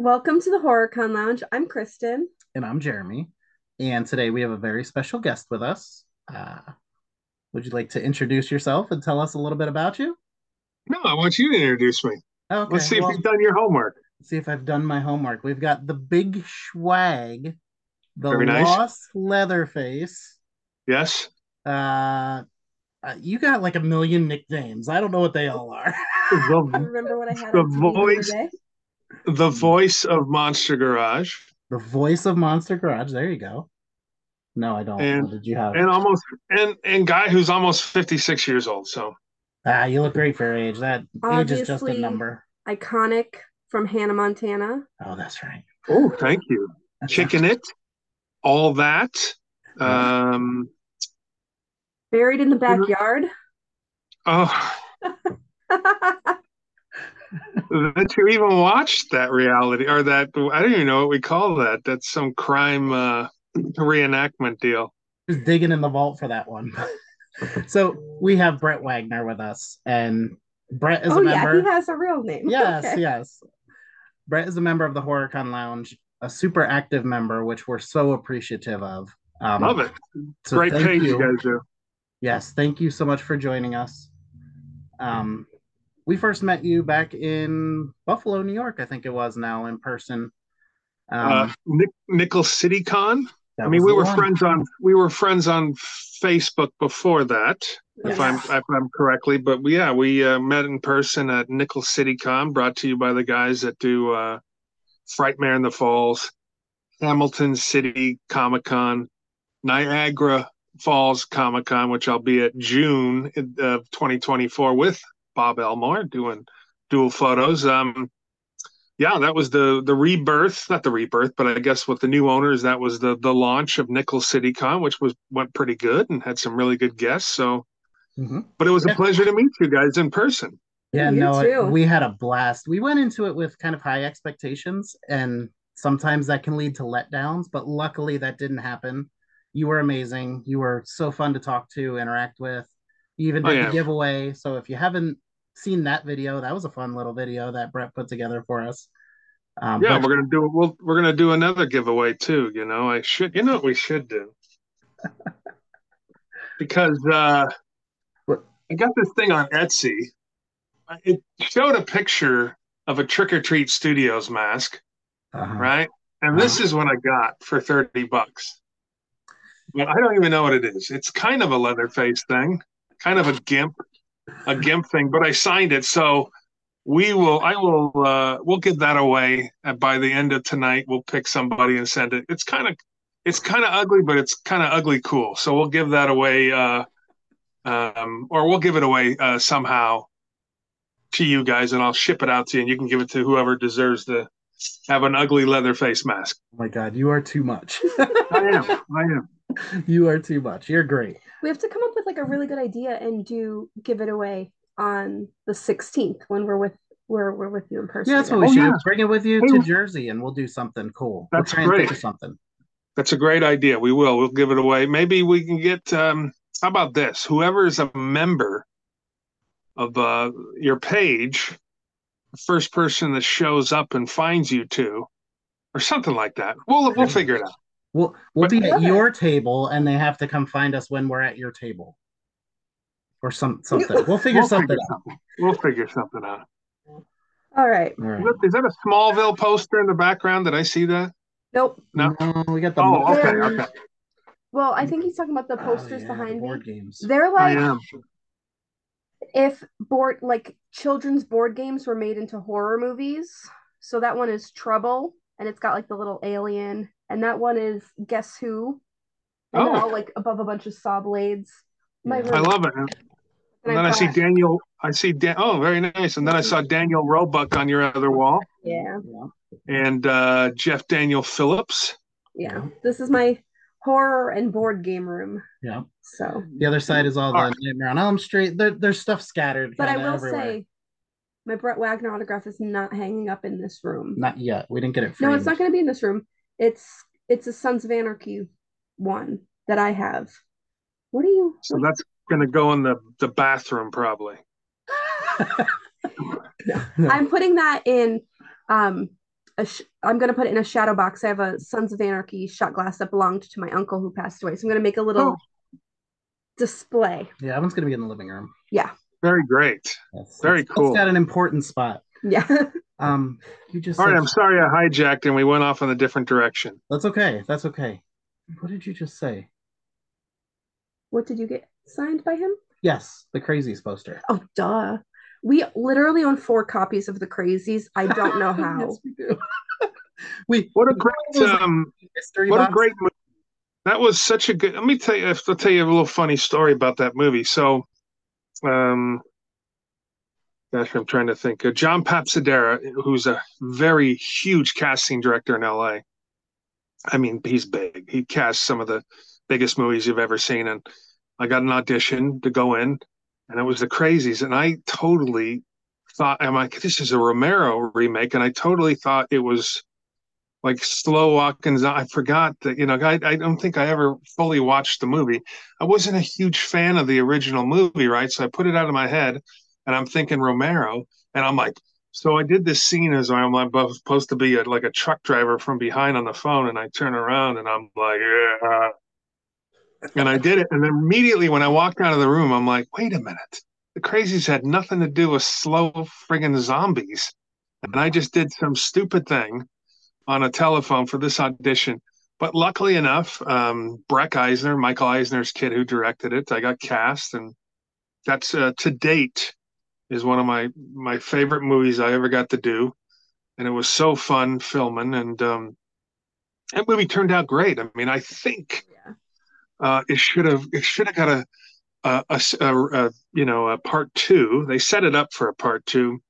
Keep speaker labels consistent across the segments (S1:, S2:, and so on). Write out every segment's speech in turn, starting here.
S1: Welcome to the HorrorCon Lounge. I'm Kristen.
S2: And I'm Jeremy. And today we have a very special guest with us. Uh, would you like to introduce yourself and tell us a little bit about you?
S3: No, I want you to introduce me.
S2: Okay.
S3: Let's see
S2: well,
S3: if you've done your homework.
S2: See if I've done my homework. We've got the Big Schwag, the
S3: Very nice.
S2: Lost Leatherface.
S3: Yes.
S2: Uh, uh, you got like a million nicknames. I don't know what they all are.
S1: I remember what I had
S3: The
S1: on the other
S3: voice-
S1: day.
S3: The voice of Monster Garage
S2: the voice of Monster Garage. There you go. No, I don't.
S3: And-
S2: what did you have?
S3: and almost and and guy who's almost 56 years old. So
S2: ah, you look great for your age. That age is just a
S1: Obviously-
S2: number.
S1: Iconic from Hannah Montana.
S2: Oh, that's right.
S3: oh, thank you.
S2: That's
S3: Chicken it, all that. Um.
S1: Buried in the backyard.
S3: Oh, that you even watched that reality or that I don't even know what we call that. That's some crime uh, reenactment deal.
S2: just digging in the vault for that one. so we have Brett Wagner with us, and Brett is
S1: oh
S2: a
S1: yeah,
S2: member.
S1: he has a real name.
S2: yes,
S1: Okay.
S2: yes. Brett is a member of the HorrorCon Lounge, a super active member, which we're so appreciative of. Um,
S3: Love it.
S2: so
S3: Great
S2: thank
S3: page you
S2: you.
S3: guys do.
S2: Yes, thank you so much for joining us. Um, we first met you back in Buffalo, New York, I think it was now in person. Um,
S3: uh, Nick, Nickel City Con. I mean, we were
S2: one.
S3: friends on we were friends on Facebook before that, if I'm if I'm correctly. But we, yeah, we uh, met in person at Nickel City Con, brought to you by the guys that do uh, Frightmare in the Falls, Hamilton City Comic Con, Niagara Falls Comic Con, which I'll be at June of 2024 with Bob Elmore doing dual photos. Um, yeah, that was the the rebirth, not the rebirth, but I guess with the new owners, that was the the launch of Nickel City Con, which was went pretty good and had some really good guests. So,
S2: Mhm.
S3: but it was a pleasure to meet you guys in person.
S2: Yeah,
S1: You
S2: no, it- we had a blast. We went into it with kind of high expectations, and sometimes that can lead to letdowns, but luckily that didn't happen. You were amazing. You were so fun to talk to, interact with. You even
S3: Oh,
S2: did
S3: yeah.
S2: the giveaway. So if you haven't seen that video, that was a fun little video that Brett put together for us. Um,
S3: Yeah,
S2: but-
S3: we're gonna do we'll, we're gonna do another giveaway too. You know, I should you know what we should do because uh, I got this thing on Etsy. It showed a picture of a Trick or Treat Studios mask.
S2: uh-huh.
S3: right? And this is what I got for 30 bucks. But I don't even know what it is. It's kind of a Leatherface thing, kind of a gimp, a gimp thing, but I signed it. So we will, I will, uh, we'll give that away. And by the end of tonight, we'll pick somebody and send it. It's kind of, it's kind of ugly, but it's kind of ugly cool. So we'll give that away, uh, um, or we'll give it away uh, somehow to you guys, and I'll ship it out to you, and you can give it to whoever deserves to have an ugly leather face mask.
S2: Oh my God, you are too much.
S3: I am. I am.
S2: you are too much. You're great.
S1: We have to come up with like a really good idea and do give it away on the 16th when we're with we're we're with you in person.
S2: Yeah, that's what we
S3: Oh,
S2: should
S3: yeah.
S2: Bring it with you
S3: Hey,
S2: to Jersey, and we'll do something cool.
S3: That's
S2: we'll try and think
S3: great.
S2: of something.
S3: That's a great idea. We will. We'll give it away. Maybe we can get. Um, how about this? Whoever is a member of uh, your page, the first person that shows up and finds you two, or something like that. We'll we'll figure it out.
S2: We'll we'll be at
S1: it.
S2: your table, and they have to come find us when we're at your table, or some something. We'll figure
S3: We'll
S2: something
S3: figure
S2: out.
S3: something. We'll figure something out.
S1: All right.
S2: All right.
S3: Is that a Smallville poster in the background? Did I see that?
S1: Nope.
S3: No.
S2: we got the.
S3: Oh, okay, okay.
S1: Well, I think he's talking about the
S2: Oh,
S1: posters
S2: yeah, the
S1: behind me.
S2: board games.
S1: They're
S3: I
S1: like
S3: am.
S1: if board like children's board games were made into horror movies. So that one is Trouble, and it's got like the little alien, and that one is Guess Who, and
S3: Oh.
S1: all like above a bunch of saw blades. My
S3: I love it.
S1: And
S3: And then I
S1: I've
S3: see Daniel. I see Dan. Oh, very nice. And then I saw Daniel Roebuck on your other wall,
S1: Yeah,
S2: Yeah.
S3: and uh, Jeff Daniel Phillips.
S1: yeah. This is my horror and board game room.
S2: Yeah.
S1: So,
S2: The other side is all the
S3: Alright.
S2: Nightmare on Elm Street. There, there's stuff scattered.
S1: but I will
S2: everywhere.
S1: say, my Brett Wagner autograph is not hanging up in this room.
S2: not yet. We didn't get it.
S1: No, it's not going to be in this room. It's it's a Sons of Anarchy one that I have. What are you?
S3: So that's going to go in the the bathroom probably.
S1: I'm putting that in um a sh- I'm gonna put it in a shadow box. I have a Sons of Anarchy shot glass that belonged to my uncle who passed away. So I'm gonna make a little
S3: Oh.
S1: display.
S2: Yeah, that one's gonna be in the living room.
S1: Yeah,
S3: Very great.
S2: That's,
S3: Very
S2: that's-
S3: cool.
S2: It's got an important spot.
S1: yeah.
S2: Um, you just
S3: All right,
S2: said-
S3: I'm sorry I hijacked and we went off in a different direction.
S2: That's okay. That's okay. What did you just say?
S1: what did you get signed by him?
S2: Yes, the crazies poster.
S1: Oh, duh. We literally own four copies of the Crazies. I don't know how.
S2: yes, we do. we
S3: What a great um
S2: mystery
S3: what a great movie. That was such a good let me tell you I'll tell you a little funny story about that movie. So um gosh, I'm trying to think. Uh, John Papsidera, who's a very huge casting director in LA. I mean, he's big. He casts some of the biggest movies you've ever seen. And I got an audition to go in, and it was the crazies. And I totally thought, I'm like, this is a Romero remake. And I totally thought it was like slow walking. I forgot that, you know, I, I don't think I ever fully watched the movie. I wasn't a huge fan of the original movie, right? So I put it out of my head and I'm thinking Romero. And I'm like, so I did this scene as I'm like supposed to be a, like a truck driver from behind on the phone, and I turn around and I'm like, yeah. And I did it, and immediately when I walked out of the room, I'm like, wait a minute, the crazies had nothing to do with slow friggin' zombies, and I just did some stupid thing on a telephone for this audition. But luckily enough, um, Breck Eisner, Michael Eisner's kid who directed it, I got cast, and that's uh, to date is one of my my favorite movies I ever got to do, and it was so fun filming. And um, that movie turned out great. I mean, I think
S1: Yeah.
S3: uh, it should have it should have got a a, a s- a- a, you know a part two. They set it up for a part two,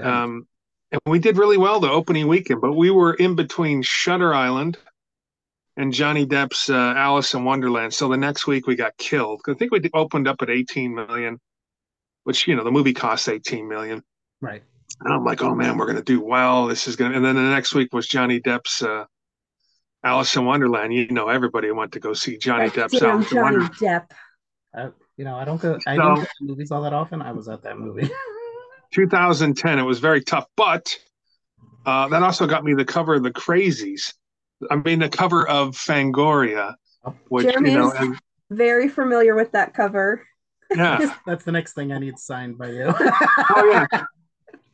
S3: um, and we did really well the opening weekend. But we were in between Shutter Island and Johnny Depp's uh, Alice in Wonderland. So the next week we got killed. I think we opened up at 18 million, which you know the movie costs 18 million.
S2: right.
S3: And I'm like, oh man, we're gonna do well. This is gonna. And then the next week was Johnny Depp's uh, Alice in Wonderland. You know, everybody went to go see Johnny Depp's
S1: Damn,
S3: Alice in
S1: Johnny
S3: Wonderland.
S1: Depp.
S2: I, you know, I don't go. I
S3: So-
S2: don't go to movies all that often. I was at that movie.
S3: 2010. It was very tough, but uh, that also got me the cover of the Crazies. I mean, the cover of Fangoria, which
S1: Jeremy
S3: you know, and,
S1: Very familiar with that cover.
S3: Yeah.
S2: That's the next thing I need signed by you.
S3: Oh yeah.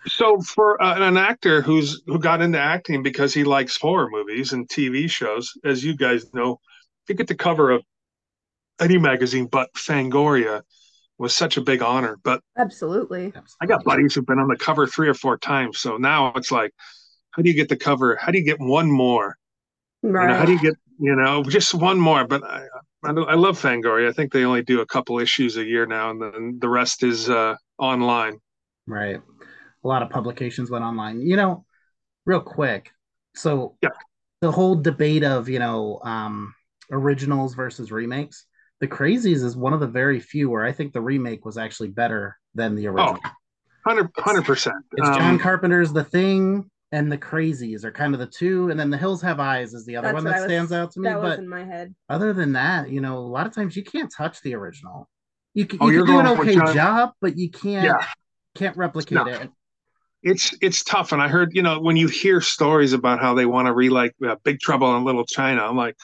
S3: So for uh, an actor who's who got into acting because he likes horror movies and TV shows, as you guys know, if you get the cover of any magazine but Fangoria was such a big honor. But
S1: Absolutely.
S3: I got buddies who've been on the cover three or four times. So now it's like, how do you get the cover? How do you get one more? You know, how do you get you know just one more? But I, I, I love Fangoria. I think they only do a couple issues a year now, and then the rest is uh, online.
S2: Right. A lot of publications went online. You know, real quick. So
S3: Yeah.
S2: the whole debate of, you know, um originals versus remakes. The Crazies is one of the very few where I think the remake was actually better than the original.
S3: Hundred percent.
S2: It's John Carpenter's The Thing and The Crazies are kind of the two, and then The Hills Have Eyes is the other
S1: That's
S2: one that
S1: I was-
S2: stands out to me.
S1: That was
S2: But
S1: in my head.
S2: other than that, you know, a lot of times you can't touch the original. You can,
S3: Oh,
S2: you
S3: you're
S2: can do an okay job, but you can't
S3: Yeah.
S2: can't replicate
S3: No.
S2: it.
S3: it's it's tough and i heard you know when you hear stories about how they want to relight uh, big trouble in little china i'm like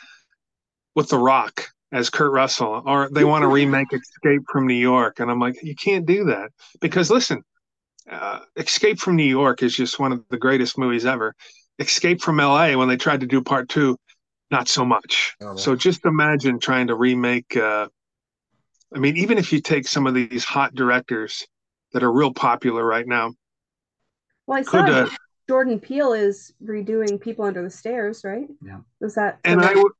S3: with the rock as kurt russell or they want to remake escape from new york and i'm like you can't do that because listen uh, escape from new york is just one of the greatest movies ever escape from la when they tried to do part two not so much
S2: Oh,
S3: so just imagine trying to remake uh, i mean even if you take some of these hot directors that are real popular right now
S1: Well, I saw
S3: could uh,
S1: Jordan Peele is redoing People Under the Stairs, right?
S2: Yeah.
S1: Was that?
S3: and I would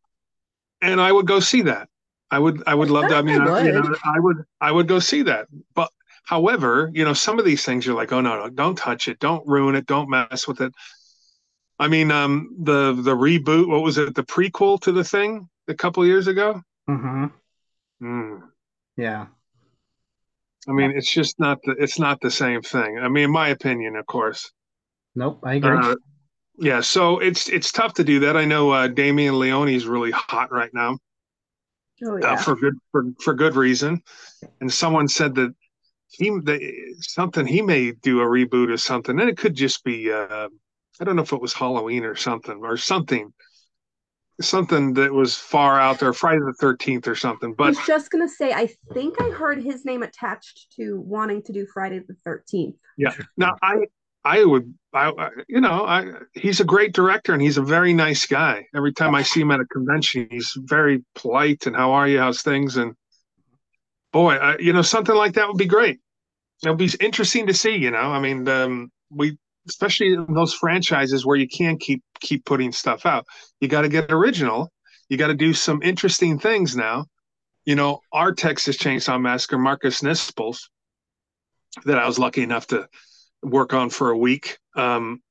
S3: and I would go see that. I would I would love to. I mean,
S1: I
S3: I, you know. I would I would go see that. But however, you know, some of these things you're like, oh no, no, don't touch it, don't ruin it, don't mess with it. I mean, um, the the reboot, what was it, the prequel to the thing a couple years ago?
S2: hmm
S3: Hmm.
S2: Yeah.
S3: I mean, it's just not the it's not the same thing. I mean, in my opinion, of course.
S2: Nope. I agree.
S3: Uh, yeah, so it's it's tough to do that. I know uh, Damien Leone is really hot right now.
S1: oh
S3: uh,
S1: yeah.
S3: for good for, for good reason. And someone said that he the, something he may do a reboot or something, and it could just be uh, I don't know if it was Halloween or something or something, something that was far out there, Friday the Thirteenth or something.
S1: I
S3: But
S1: was just gonna say, I think I heard his name attached to wanting to do Friday the Thirteenth.
S3: Yeah. Now I I would I I- you know I he's a great director and he's a very nice guy. Every time I see him at a convention, he's very polite and how are you? How's things? And boy, I, you know something like that would be great. It'll be interesting to see. You know, I mean, um, we especially in those franchises where you can't keep keep putting stuff out. You got to get original. You got to do some interesting things now. You know, our Texas Chainsaw Massacre, Marcus Nispel's, that I was lucky enough to work on for a week. Um,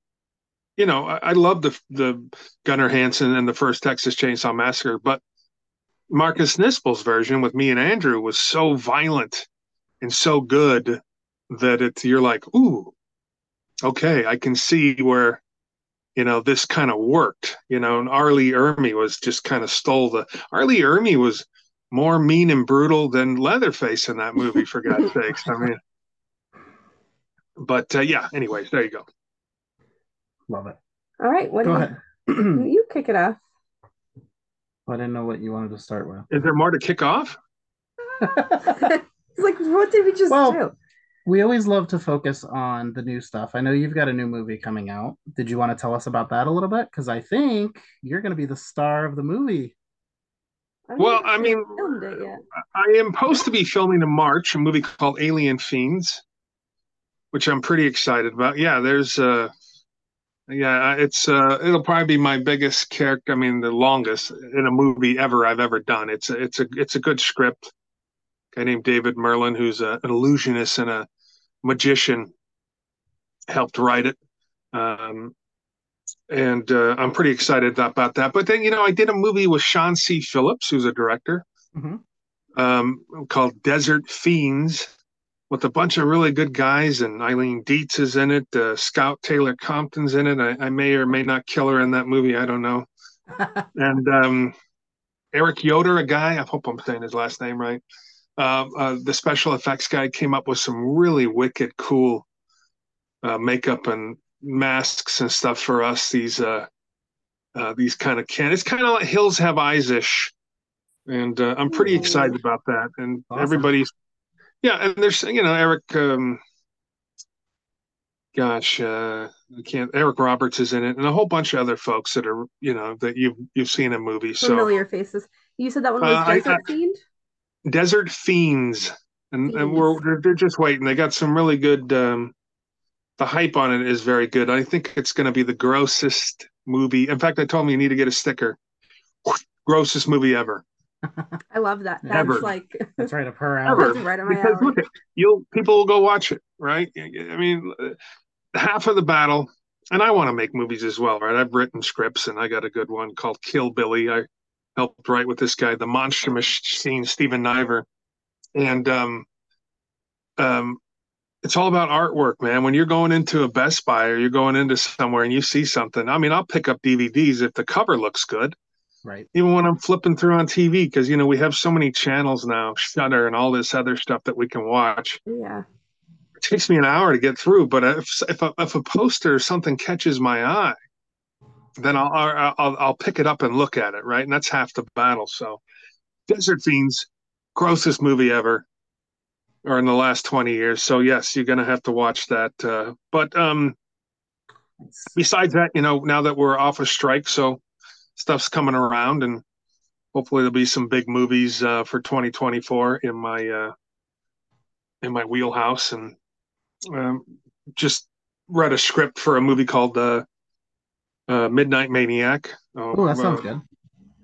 S3: you know, I, I love the the Gunnar Hansen and the first Texas Chainsaw Massacre, but Marcus Nispel's version with me and Andrew was so violent and so good that it's you're like, ooh, okay, I can see where you know this kind of worked. You know, and R. Lee Ermey was just kind of stole the R. Lee Ermey was more mean and brutal than Leatherface in that movie, for God's sakes. I mean, but uh, yeah. Anyways, there you go.
S2: Love it.
S1: All right, what
S2: Go
S1: do
S2: ahead.
S1: you, you kick it off?
S2: I didn't know what you wanted to start with.
S3: Is there more to kick off?
S1: It's like, what did we just
S2: Well,
S1: do?
S2: We always love to focus on the new stuff. I know you've got a new movie coming out. Did you want to tell us about that a little bit? Because I think you're going to be the star of the movie.
S1: don't
S3: Well, I mean,
S1: filmed it yet.
S3: I am supposed to be filming in March a movie called Alien Fiends, which I'm pretty excited about. Yeah, there's uh yeah, it's uh it'll probably be my biggest character, I mean the longest in a movie ever I've ever done. It's a it's a it's a good script. guy named David Merlin who's a, an illusionist and a magician helped write it. Um and uh, I'm pretty excited about that. But then, you know, I did a movie with Sean C. Phillips, who's a director
S2: Mhm.
S3: um, called Desert Fiends with a bunch of really good guys, and Eileen Dietz is in it. Uh, Scout Taylor Compton's in it. I, I may or may not kill her in that movie. I don't know. And um, Eric Yoder, a guy, I hope I'm saying his last name right. Uh, uh, the special effects guy came up with some really wicked, cool uh, makeup and masks and stuff for us. These uh, uh, these kind of can. It's kind of like Hills Have Eyes ish, and uh, I'm pretty excited about that. And
S2: Awesome.
S3: everybody's yeah, and there's you know Eric. Um, gosh, uh, I can't. Eric Roberts is in it, and a whole bunch of other folks that are you know that you've you've seen in movies. So
S1: Familiar faces. You said that one was
S3: Uh, I-
S1: Desert Fiend?
S3: Desert Fiends, and, and we're they're, they're just waiting. They got some really good. Um, the hype on it is very good. I think it's going to be the grossest movie. In fact, I told him you need to get a sticker. Grossest movie ever.
S1: I love that. That's
S3: Ever.
S1: like
S2: That's right up her
S3: Ever.
S2: alley.
S1: that's right on my
S3: Because
S1: alley.
S3: look, at you'll people will go watch it, right? I mean, uh, half of the battle, and I want to make movies as well, right? I've written scripts, and I got a good one called Kill Billy. I helped write with this guy, the Monster Machine, Stephen Niver, and um, um, it's all about artwork, man. When you're going into a Best Buy or you're going into somewhere and you see something, I mean, I'll pick up DVDs if the cover looks good
S2: Right.
S3: even when I'm flipping through on TV, because you know we have so many channels now, Shutter and all this other stuff that we can watch.
S1: Yeah.
S3: It takes me an hour to get through, but if if a, if a poster or something catches my eye, then I'll, I'll I'll pick it up and look at it, right? And that's half the battle. So, Desert Fiends, grossest movie ever, or in the last twenty years. So yes, you're gonna have to watch that. Uh, but um, besides that, you know, now that we're off a strike, so stuff's coming around, and hopefully there'll be some big movies uh, for 2024 in my uh, in my wheelhouse, and um, just read a script for a movie called uh, uh, Midnight Maniac.
S2: Oh, that sounds good.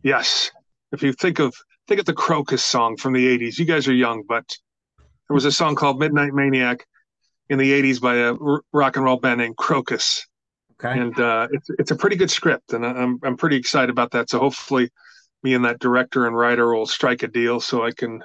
S3: Yes, if you think of think of the Krokus song from the 80s, you guys are young, but there was a song called Midnight Maniac in the 80s by a r- rock and roll band named Krokus
S2: Okay.
S3: and uh, it's it's a pretty good script, and I'm I'm pretty excited about that. So hopefully, me and that director and writer will strike a deal, so I can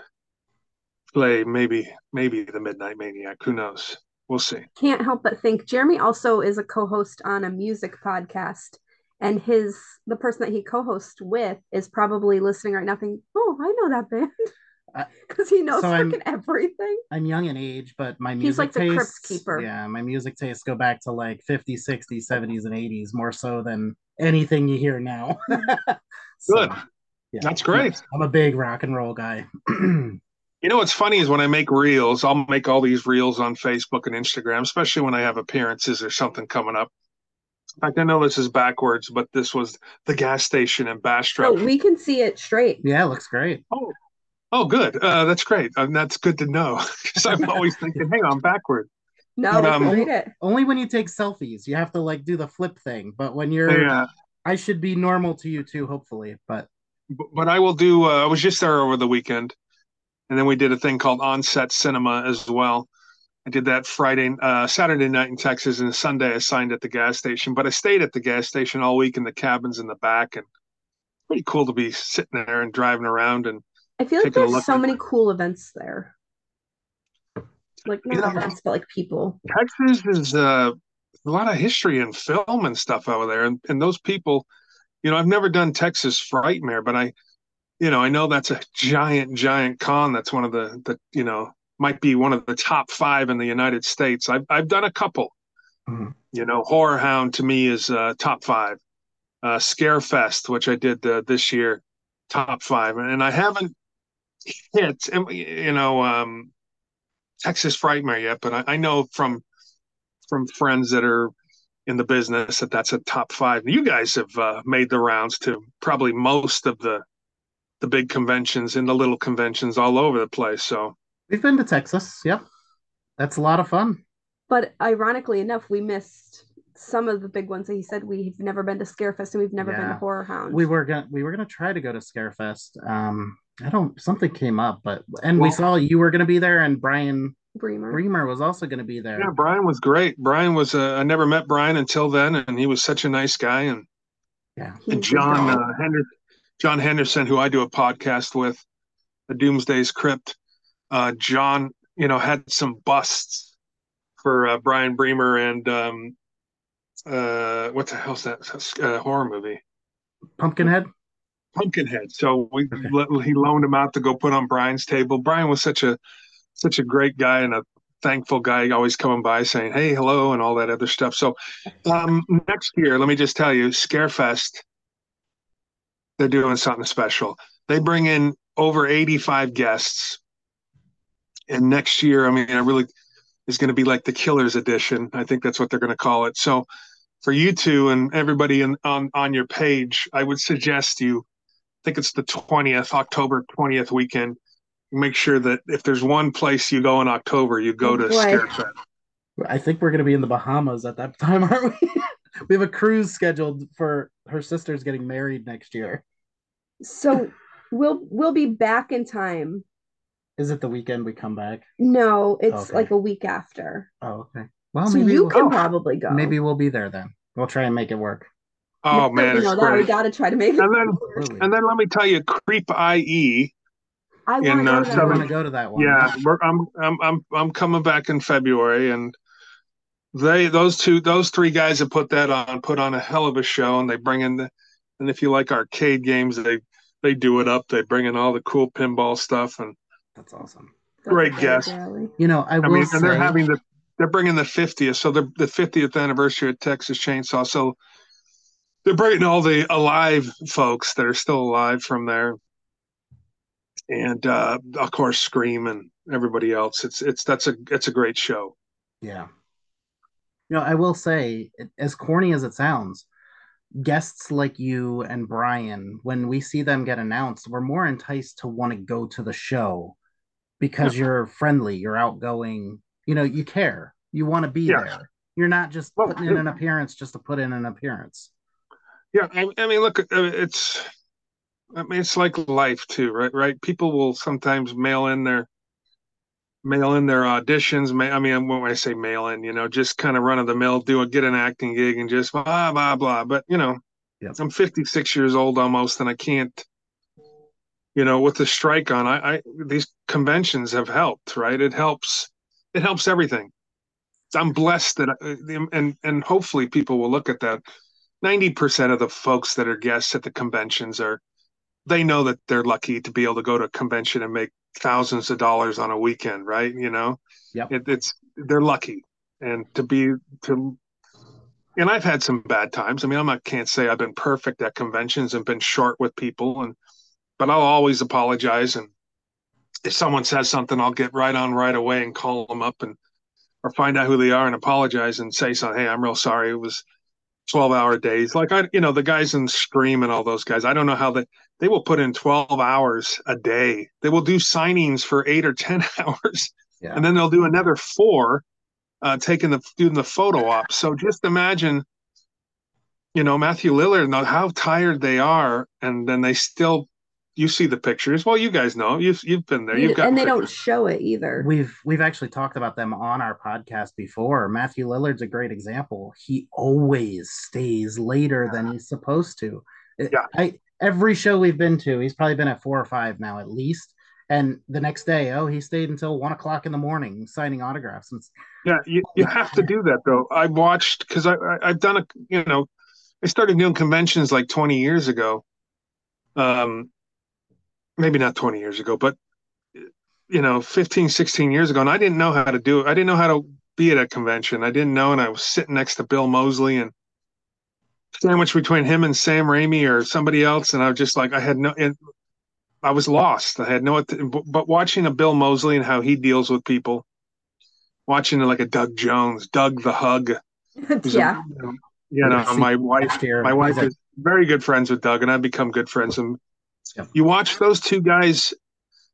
S3: play maybe maybe the Midnight Maniac. Who knows? We'll see.
S1: Can't help but think Jeremy also is a co-host on a music podcast. And his the person that he co-hosts with is probably listening right now thinking, Oh, I know that band. because he knows
S2: So I'm-
S1: freaking everything.
S2: I'm young in age, but my music
S1: He's like the crypt keeper.
S2: Yeah, my music tastes go back to like 50s, 60s, 70s, and 80s more so than anything you hear now. Mm-hmm. So,
S3: Good.
S2: yeah.
S3: That's great.
S2: I'm a big rock and roll guy.
S3: You know what's funny is when I make reels, I'll make all these reels on Facebook and Instagram, especially when I have appearances or something coming up. In fact, I know this is backwards, but this was the gas station in
S1: So
S3: Bastrop.
S1: we can see it straight.
S2: yeah, it looks great.
S3: oh, oh, good. Uh, that's great. And that's good to know because I'm always thinking, hey, I'm backward.
S1: No,
S3: But,
S1: we
S3: um,
S1: can read it.
S2: Only when you take selfies, you have to like do the flip thing. But when you're,
S3: Yeah.
S2: I should be normal to you too, hopefully. But
S3: B- But I will do, uh, I was just there over the weekend. And then we did a thing called Onset Cinema as well. I did that Friday, uh, Saturday night in Texas, and Sunday I signed at the gas station. But I stayed at the gas station all week in the cabins in the back, and pretty cool to be sitting there and driving around. And
S1: I feel like there's so many cool events there. Like not
S3: You know-
S1: events, but like people.
S3: Texas is uh, a lot of history and film and stuff over there, and and those people, you know, I've never done Texas Frightmare, but I, you know, I know that's a giant, giant con. That's one of the the you know might be one of the top five in the United States. I've I've done a couple.
S2: Mhm.
S3: You know, Horror Hound to me is uh, top five. Uh, Scarefest, which I did uh, this year, top five, and I haven't hit, you know, um, Texas Frightmare yet, but I, I know from from friends that are in the business that that's a top five. You guys have uh, made the rounds to probably most of the the big conventions and the little conventions all over the place. So
S2: we've been to Texas. Yep, that's a lot of fun.
S1: But ironically enough, we missed some of the big ones that he said we've never been to Scarefest and we've never been to Horror Hound.
S2: We were gonna we were gonna try to go to Scarefest. Um, I don't something came up, but and we saw you were gonna be there, and Brian
S1: Bremer.
S2: Bremer was also gonna be there.
S3: yeah, Brian was great. Brian was uh, I never met Brian until then, and he was such a nice guy. And,
S2: Yeah,
S3: and John
S1: great.
S3: uh, Henderson, John Henderson, who I do a podcast with, the Doomsday's Crypt. Uh, John, you know, had some busts for uh, Brian Bremer and um, uh, what the hell's that uh, horror movie?
S2: Pumpkinhead.
S3: Pumpkinhead. So we
S2: Okay.
S3: he loaned him out to go put on Brian's table. Brian was such a such a great guy and a thankful guy, always coming by saying hey, hello, and all that other stuff. So um, next year, let me just tell you, Scarefest, they're doing something special. They bring in over eighty five guests, and next year, I mean, I really is going to be like the Killers Edition. I think that's what they're going to call it. So for you two and everybody in, on on your page, I would suggest you I think it's the 20th, October 20th weekend. Make sure that if there's one place you go in October, you go
S1: Oh,
S3: to
S1: boy.
S3: Scarefest.
S2: I think we're gonna be in the Bahamas at that time, aren't we? we have a cruise scheduled for her sister's getting married next year.
S1: So we'll we'll be back in time.
S2: Is it the weekend we come back?
S1: No, it's
S2: Okay.
S1: like a week after.
S2: Oh, okay. Well,
S1: so
S2: maybe
S1: you
S2: we'll,
S1: can
S3: Oh.
S1: probably go.
S2: maybe we'll be there then. We'll try and make it work.
S3: Oh
S1: You
S3: man, it's
S1: know that we got to try to make it.
S3: And then
S2: Absolutely.
S3: and then let me tell you, Creep IE.
S1: I want to go
S3: uh,
S1: to that
S2: I
S3: seven-
S2: want
S1: one.
S2: to go to that one.
S3: Yeah, we're, I'm I'm I'm I'm coming back in February, and they those two those three guys that put that on put on a hell of a show, and they bring in the and if you like arcade games, they they do it up. They bring in all the cool pinball stuff, and
S2: That's awesome.
S3: great
S1: That's
S3: guess.
S1: Rally.
S2: You know, I
S3: I
S2: will
S3: mean,
S2: say
S3: and they're having the they're bringing the 50th, so they're the 50th anniversary of Texas Chainsaw. So they're bringing all the alive folks that are still alive from there, and uh, of course Scream and everybody else. It's it's that's a it's a great show.
S2: Yeah. You know, I will say, as corny as it sounds, guests like you and Brian, when we see them get announced, we're more enticed to want to go to the show because you're friendly, you're outgoing, you know, you care, you want to be
S3: Yeah.
S2: there. You're not just
S3: Well,
S2: putting in an appearance just to put in an appearance.
S3: Yeah, I, I mean, look, uh, it's I mean, it's like life too, right? Right? People will sometimes mail in their mail in their auditions. I mean, when I say mail in, you know, just kind of run of the mill, do a get an acting gig, and just blah blah blah. But you know,
S2: Yep.
S3: I'm 56 years old almost, and I can't. You know, with the strike on, I, I these conventions have helped, right? It helps. It helps everything. I'm blessed that, uh, I- and and hopefully people will look at that. Ninety percent of the folks that are guests at the conventions are they know that they're lucky to be able to go to a convention and make thousands of dollars on a weekend, right? You know,
S2: Yep.
S3: it, it's they're lucky, and to be to. And I've had some bad times. I mean, I'm not can't say I've been perfect at conventions and been short with people, and but I'll always apologize. And if someone says something, I'll get right on right away and call them up and or find out who they are and apologize and say something. Hey, I'm real sorry. It was 12 hour days. Like I, you know, the guys in Scream and all those guys. I don't know how they they will put in 12 hours a day. They will do signings for eight or 10 hours,
S2: Yeah.
S3: and then they'll do another four, uh, taking the doing the photo op. So just imagine, you know, Matthew Lillard and how tired they are, and then they still. You see the pictures. Well, you guys know. You've you've been there. You've got
S1: and they don't show it either.
S2: We've we've actually talked about them on our podcast before. Matthew Lillard's a great example. He always stays later than he's supposed to.
S3: Yeah.
S2: I every show we've been to, he's probably been at four or five now at least. And the next day, oh, he stayed until one o'clock in the morning signing autographs. And
S3: Yeah, you, you have to do that though. I watched because I, I I've done a you know I started doing conventions like 20 years ago. Um, maybe not 20 years ago, but you know 15, 16 years ago, and I didn't know how to do it. I didn't know how to be at a convention. I didn't know, and I was sitting next to Bill Moseley and sandwiched between him and Sam Raimi or somebody else, and I was just like I had no. And, I was lost. I had no, but watching a Bill Moseley and how he deals with people, watching like a Doug Jones, Doug the Hug, who's a-
S1: yeah.
S3: you know,
S2: Yeah,
S3: my wife,
S2: last year,
S3: my wife is very good friends with Doug, and I've become good friends. And
S2: Yep.
S3: you watch those two guys.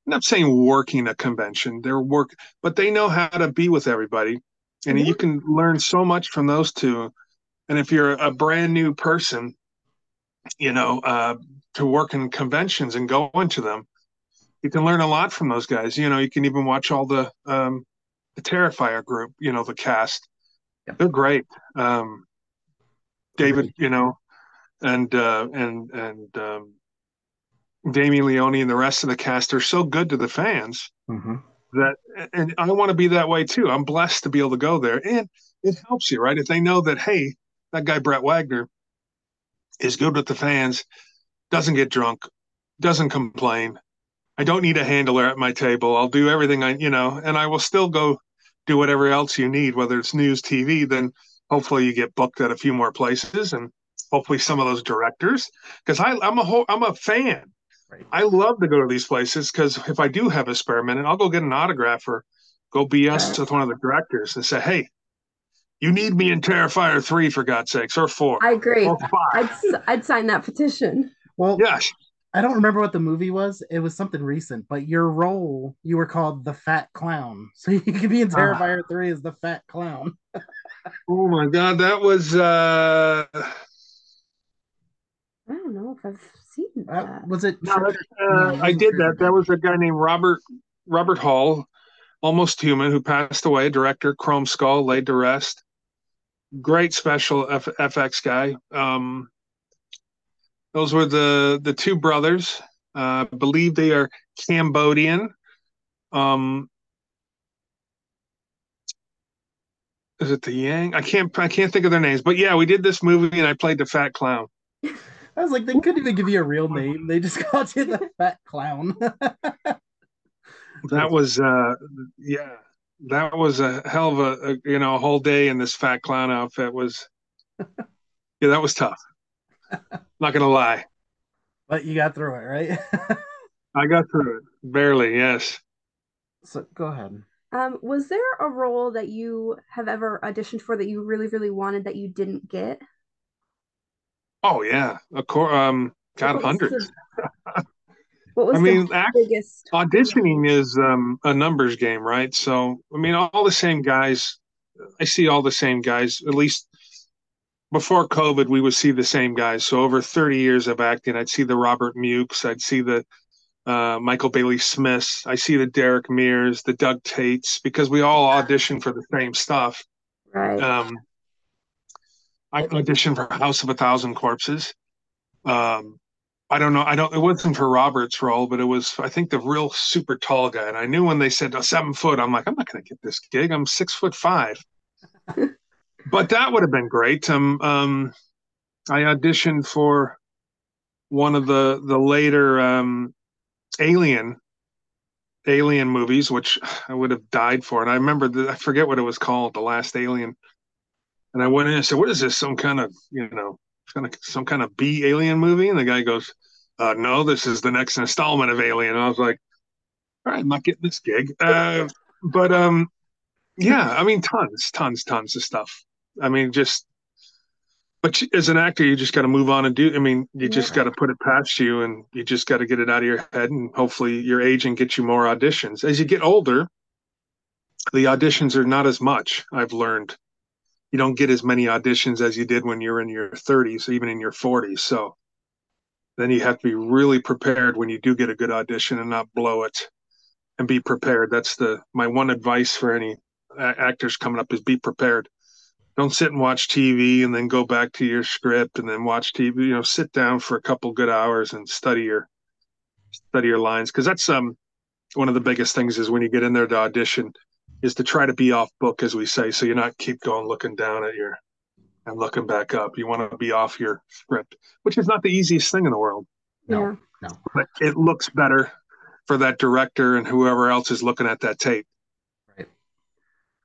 S3: I'm not saying working a convention; they're work, but they know how to be with everybody, and
S1: Mhm.
S3: you can learn so much from those two. And if you're a brand new person, you know, uh, to work in conventions and go into them, you can learn a lot from those guys. You know, you can even watch all the um, the Terrifier group. You know, the cast.
S2: Yep.
S3: They're great. Um, David, you know, and uh, and and um, Damien Leone and the rest of the cast are so good to the fans
S2: Mhm.
S3: that, and I want to be that way too. I'm blessed to be able to go there, and it helps you, right? If they know that, hey, that guy Brett Wagner is good with the fans, doesn't get drunk, doesn't complain. I don't need a handler at my table. I'll do everything I, you know, and I will still go do whatever else you need, whether it's news, TV. Then hopefully you get booked at a few more places, and hopefully some of those directors, because I'm a whole, I'm a fan.
S2: Right.
S3: I love to go to these places because if I do have a spare minute, I'll go get an autograph or go BS
S1: Right.
S3: with one of the directors and say, "Hey, you need me in Terrifier three for God's sakes, or four,
S1: I agree.
S3: or five.
S1: I'd s- I'd sign that petition.
S2: Well,
S3: Yes,
S2: I don't remember what the movie was. It was something recent, but your role, you were called the Fat Clown. So you could be in
S3: Ah.
S2: Terrifier 3 as the Fat Clown.
S3: Oh my God, that was uh,
S1: I don't know if I've seen
S2: Uh,
S1: that.
S2: was it?
S3: no, that, uh, I did that. That was a guy named Robert Robert Hall, almost human, who passed away. Director, Chrome Skull, laid to rest. Great special F- FX guy. Um, those were the the two brothers. Uh, I believe they are Cambodian. Um, is it the Yang? I can't I can't think of their names, but yeah, we did this movie and I played the fat clown.
S2: I was like, they couldn't even give you a real name. They just called you the Fat Clown.
S3: That was uh yeah, that was a hell of a, a you know a whole day in this fat clown outfit was yeah that was tough. Not gonna lie,
S2: but you got through it, right?
S3: I got through it barely. Yes.
S2: so go ahead.
S1: Um, was there a role that you have ever auditioned for that you really, really wanted that you didn't get?
S3: Oh yeah, of course. Um, got
S1: What was
S3: hundreds.
S1: what was
S3: I mean,
S1: the
S3: act-
S1: biggest?
S3: auditioning is um, a numbers game, right? So, I mean, all the same guys. I see all the same guys. At least before COVID, we would see the same guys. So, over 30 years of acting, I'd see the Robert Mukes, I'd see the uh, Michael Bailey Smiths, I see the Derek Mears, the Doug Taits, because we all audition for the same stuff.
S1: Right.
S3: Um, I auditioned for House of a Thousand Corpses. Um, I don't know. I don't. It wasn't for Robert's role, but it was. I think the real super tall guy. And I knew when they said oh, seven foot, I'm like, I'm not going to get this gig. I'm six foot five. but that would have been great. Um, um, I auditioned for one of the the later um, Alien Alien movies, which I would have died for. And I remember the, I forget what it was called, the last Alien. And I went in and said, "What is this? Some kind of you know, kind of some kind of B Alien movie?" And the guy goes, uh, "No, this is the next installment of Alien." And I was like, "All right, I'm not getting this gig." Uh, but um, yeah, I mean, tons, tons, tons of stuff. I mean, just but as an actor, you just got to move on and do. I mean, you just got to put it past you, and you just got to get it out of your head, and hopefully, your agent gets you more auditions. As you get older, the auditions are not as much. I've learned you don't get as many auditions as you did when you're in your 30s, even in your 40s. So then you have to be really prepared when you do get a good audition and not blow it, and be prepared. That's the my one advice for any actors coming up is be prepared don't sit and watch TV and then go back to your script and then watch TV. You know, sit down for a couple good hours and study your study your lines because that's um one of the biggest things is when you get in there to audition is to try to be off book as we say so you're not keep going looking down at your and looking back up you want to be off your script which is not the easiest thing in the world
S1: no yeah.
S2: no
S3: but it looks better for that director and whoever else is looking at that tape Right.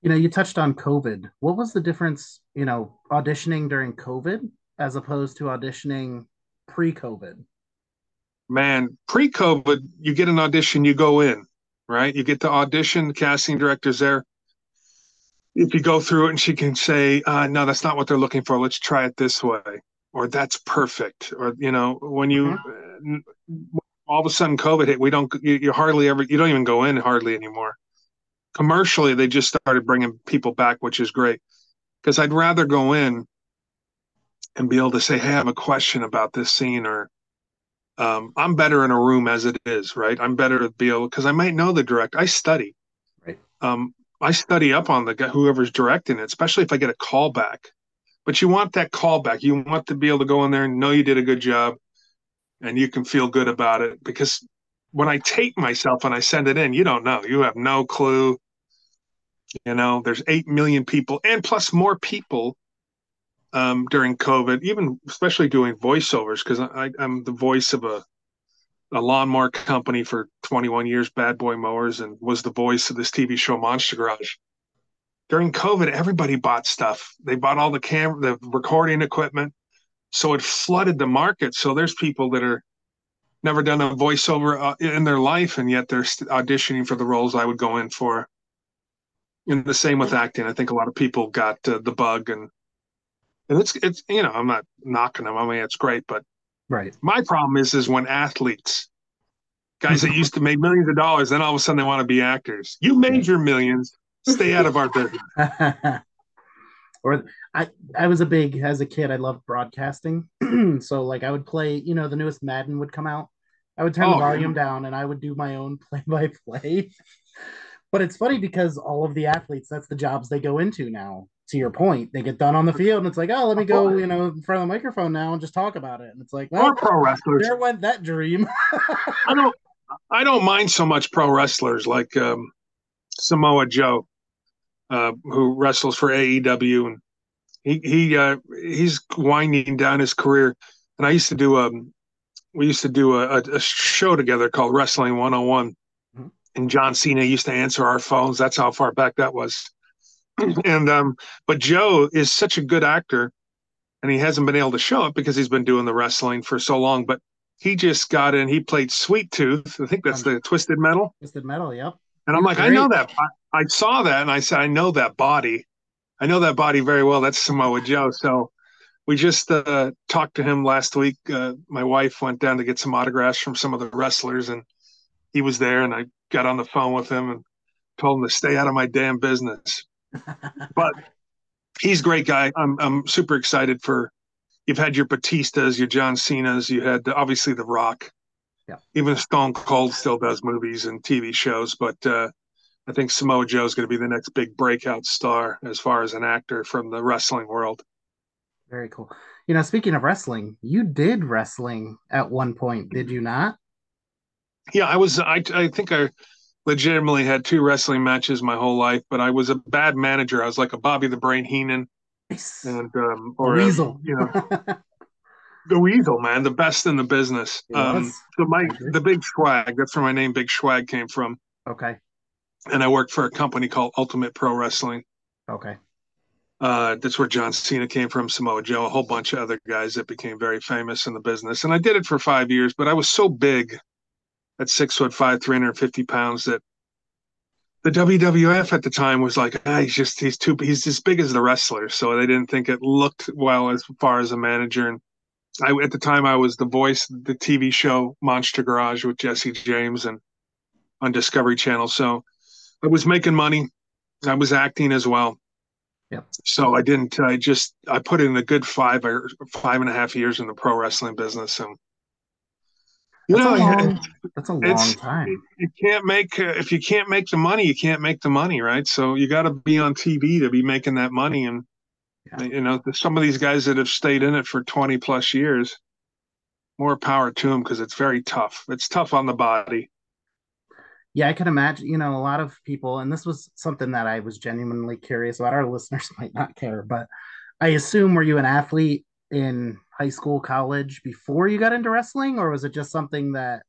S2: you know, you touched on COVID. What was the difference, you know, auditioning during COVID as opposed to auditioning pre-COVID?
S3: Man, pre-COVID, you get an audition, you go in, right? You get the audition, the casting director's there. If you go through it and she can say, uh, no, that's not what they're looking for. Let's try it this way. Or that's perfect. Or, you know, when you mm-hmm. all of a sudden COVID hit, we don't, you, you hardly ever, you don't even go in hardly anymore commercially they just started bringing people back which is great because i'd rather go in and be able to say hey i have a question about this scene or um, i'm better in a room as it is right i'm better to be able because i might know the director i study
S2: right
S3: um, i study up on the guy whoever's directing it especially if i get a call back but you want that call back you want to be able to go in there and know you did a good job and you can feel good about it because when I tape myself and I send it in, you don't know. You have no clue. You know, there's 8 million people and plus more people um, during COVID, even especially doing voiceovers, because I'm the voice of a, a lawnmower company for 21 years, Bad Boy Mowers, and was the voice of this TV show Monster Garage. During COVID, everybody bought stuff. They bought all the camera, the recording equipment. So it flooded the market. So there's people that are never done a voiceover uh, in their life, and yet they're auditioning for the roles I would go in for and the same with acting. I think a lot of people got uh, the bug, and and it's it's you know I'm not knocking them. I mean it's great, but
S2: right.
S3: My problem is is when athletes, guys that used to make millions of dollars, then all of a sudden they want to be actors. You made your millions. Stay out of our business.
S2: or I I was a big as a kid. I loved broadcasting, so like I would play. You know, the newest Madden would come out. I would turn oh, the volume down and I would do my own play by play. But it's funny because all of the athletes, that's the jobs they go into now. To your point, they get done on the field, and it's like, oh, let me go, you know, in front of the microphone now and just talk about it. And it's like, well,
S3: or pro wrestlers.
S2: There went that dream.
S3: I don't, I don't mind so much pro wrestlers like um, Samoa Joe, uh, who wrestles for AEW, and he he uh, he's winding down his career. And I used to do a, um, we used to do a, a show together called Wrestling 101 and John Cena used to answer our phones. That's how far back that was. and um, but Joe is such a good actor, and he hasn't been able to show it because he's been doing the wrestling for so long. But he just got in. He played Sweet Tooth. I think that's the Twisted Metal.
S2: Twisted Metal, yep.
S3: And I'm like, Great. I know that. I, I saw that, and I said, I know that body. I know that body very well. That's Samoa Joe. So we just uh, talked to him last week. Uh, my wife went down to get some autographs from some of the wrestlers, and he was there, and I got on the phone with him and told him to stay out of my damn business. But he's a great guy. I'm I'm super excited for. You've had your Batistas, your John Cena's. You had obviously The Rock.
S2: Yeah.
S3: Even Stone Cold still does movies and TV shows, but uh, I think Samoa Joe is going to be the next big breakout star as far as an actor from the wrestling world.
S2: Very cool. You know, speaking of wrestling, you did wrestling at one point, did you not?
S3: yeah, I was. I I think I legitimately had two wrestling matches my whole life, but I was a bad manager. I was like a Bobby the Brain Heenan,
S2: nice.
S3: and um, or a, you know, the weasel, man, the best in the business. Um, so my the big Schwag, that's where my name Big Schwag came from.
S2: Okay.
S3: And I worked for a company called Ultimate Pro Wrestling.
S2: Okay.
S3: Uh, that's where John Cena came from, Samoa Joe, a whole bunch of other guys that became very famous in the business. And I did it for five years, but I was so big at six foot five, 350 pounds that the WWF at the time was like, ah, he's just, he's too, he's as big as the wrestler. So they didn't think it looked well as far as a manager. And I, at the time, I was the voice, the TV show Monster Garage with Jesse James and on Discovery Channel. So I was making money. I was acting as well.
S2: Yeah.
S3: So I didn't. I just I put in a good five or five and a half years in the pro wrestling business, and
S2: you that's know, a long, that's a long time.
S3: You can't make uh, if you can't make the money, you can't make the money, right? So you got to be on TV to be making that money, and yeah. you know some of these guys that have stayed in it for twenty plus years, more power to them because it's very tough. It's tough on the body
S2: yeah, I can imagine, you know, a lot of people, and this was something that I was genuinely curious about. Our listeners might not care, but I assume were you an athlete in high school, college before you got into wrestling, or was it just something that,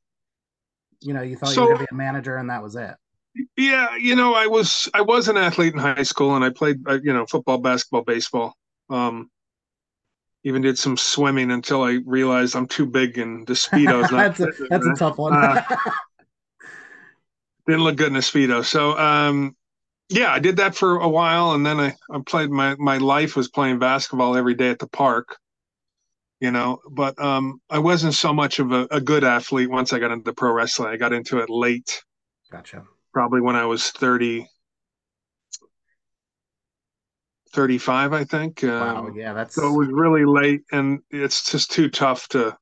S2: you know, you thought so, you were gonna be a manager and that was it?
S3: Yeah, you know, I was I was an athlete in high school, and I played, you know, football, basketball, baseball. Um, even did some swimming until I realized I'm too big and the speedo's
S2: not. that's a, that's a tough one. uh,
S3: didn't look good in a speedo. So um, yeah, I did that for a while, and then I, I played my my life was playing basketball every day at the park, you know. But um, I wasn't so much of a, a good athlete once I got into pro wrestling. I got into it late.
S2: Gotcha.
S3: Probably when I was 30, 35, I think.
S2: Wow, um, yeah, that's
S3: so it was really late, and it's just too tough to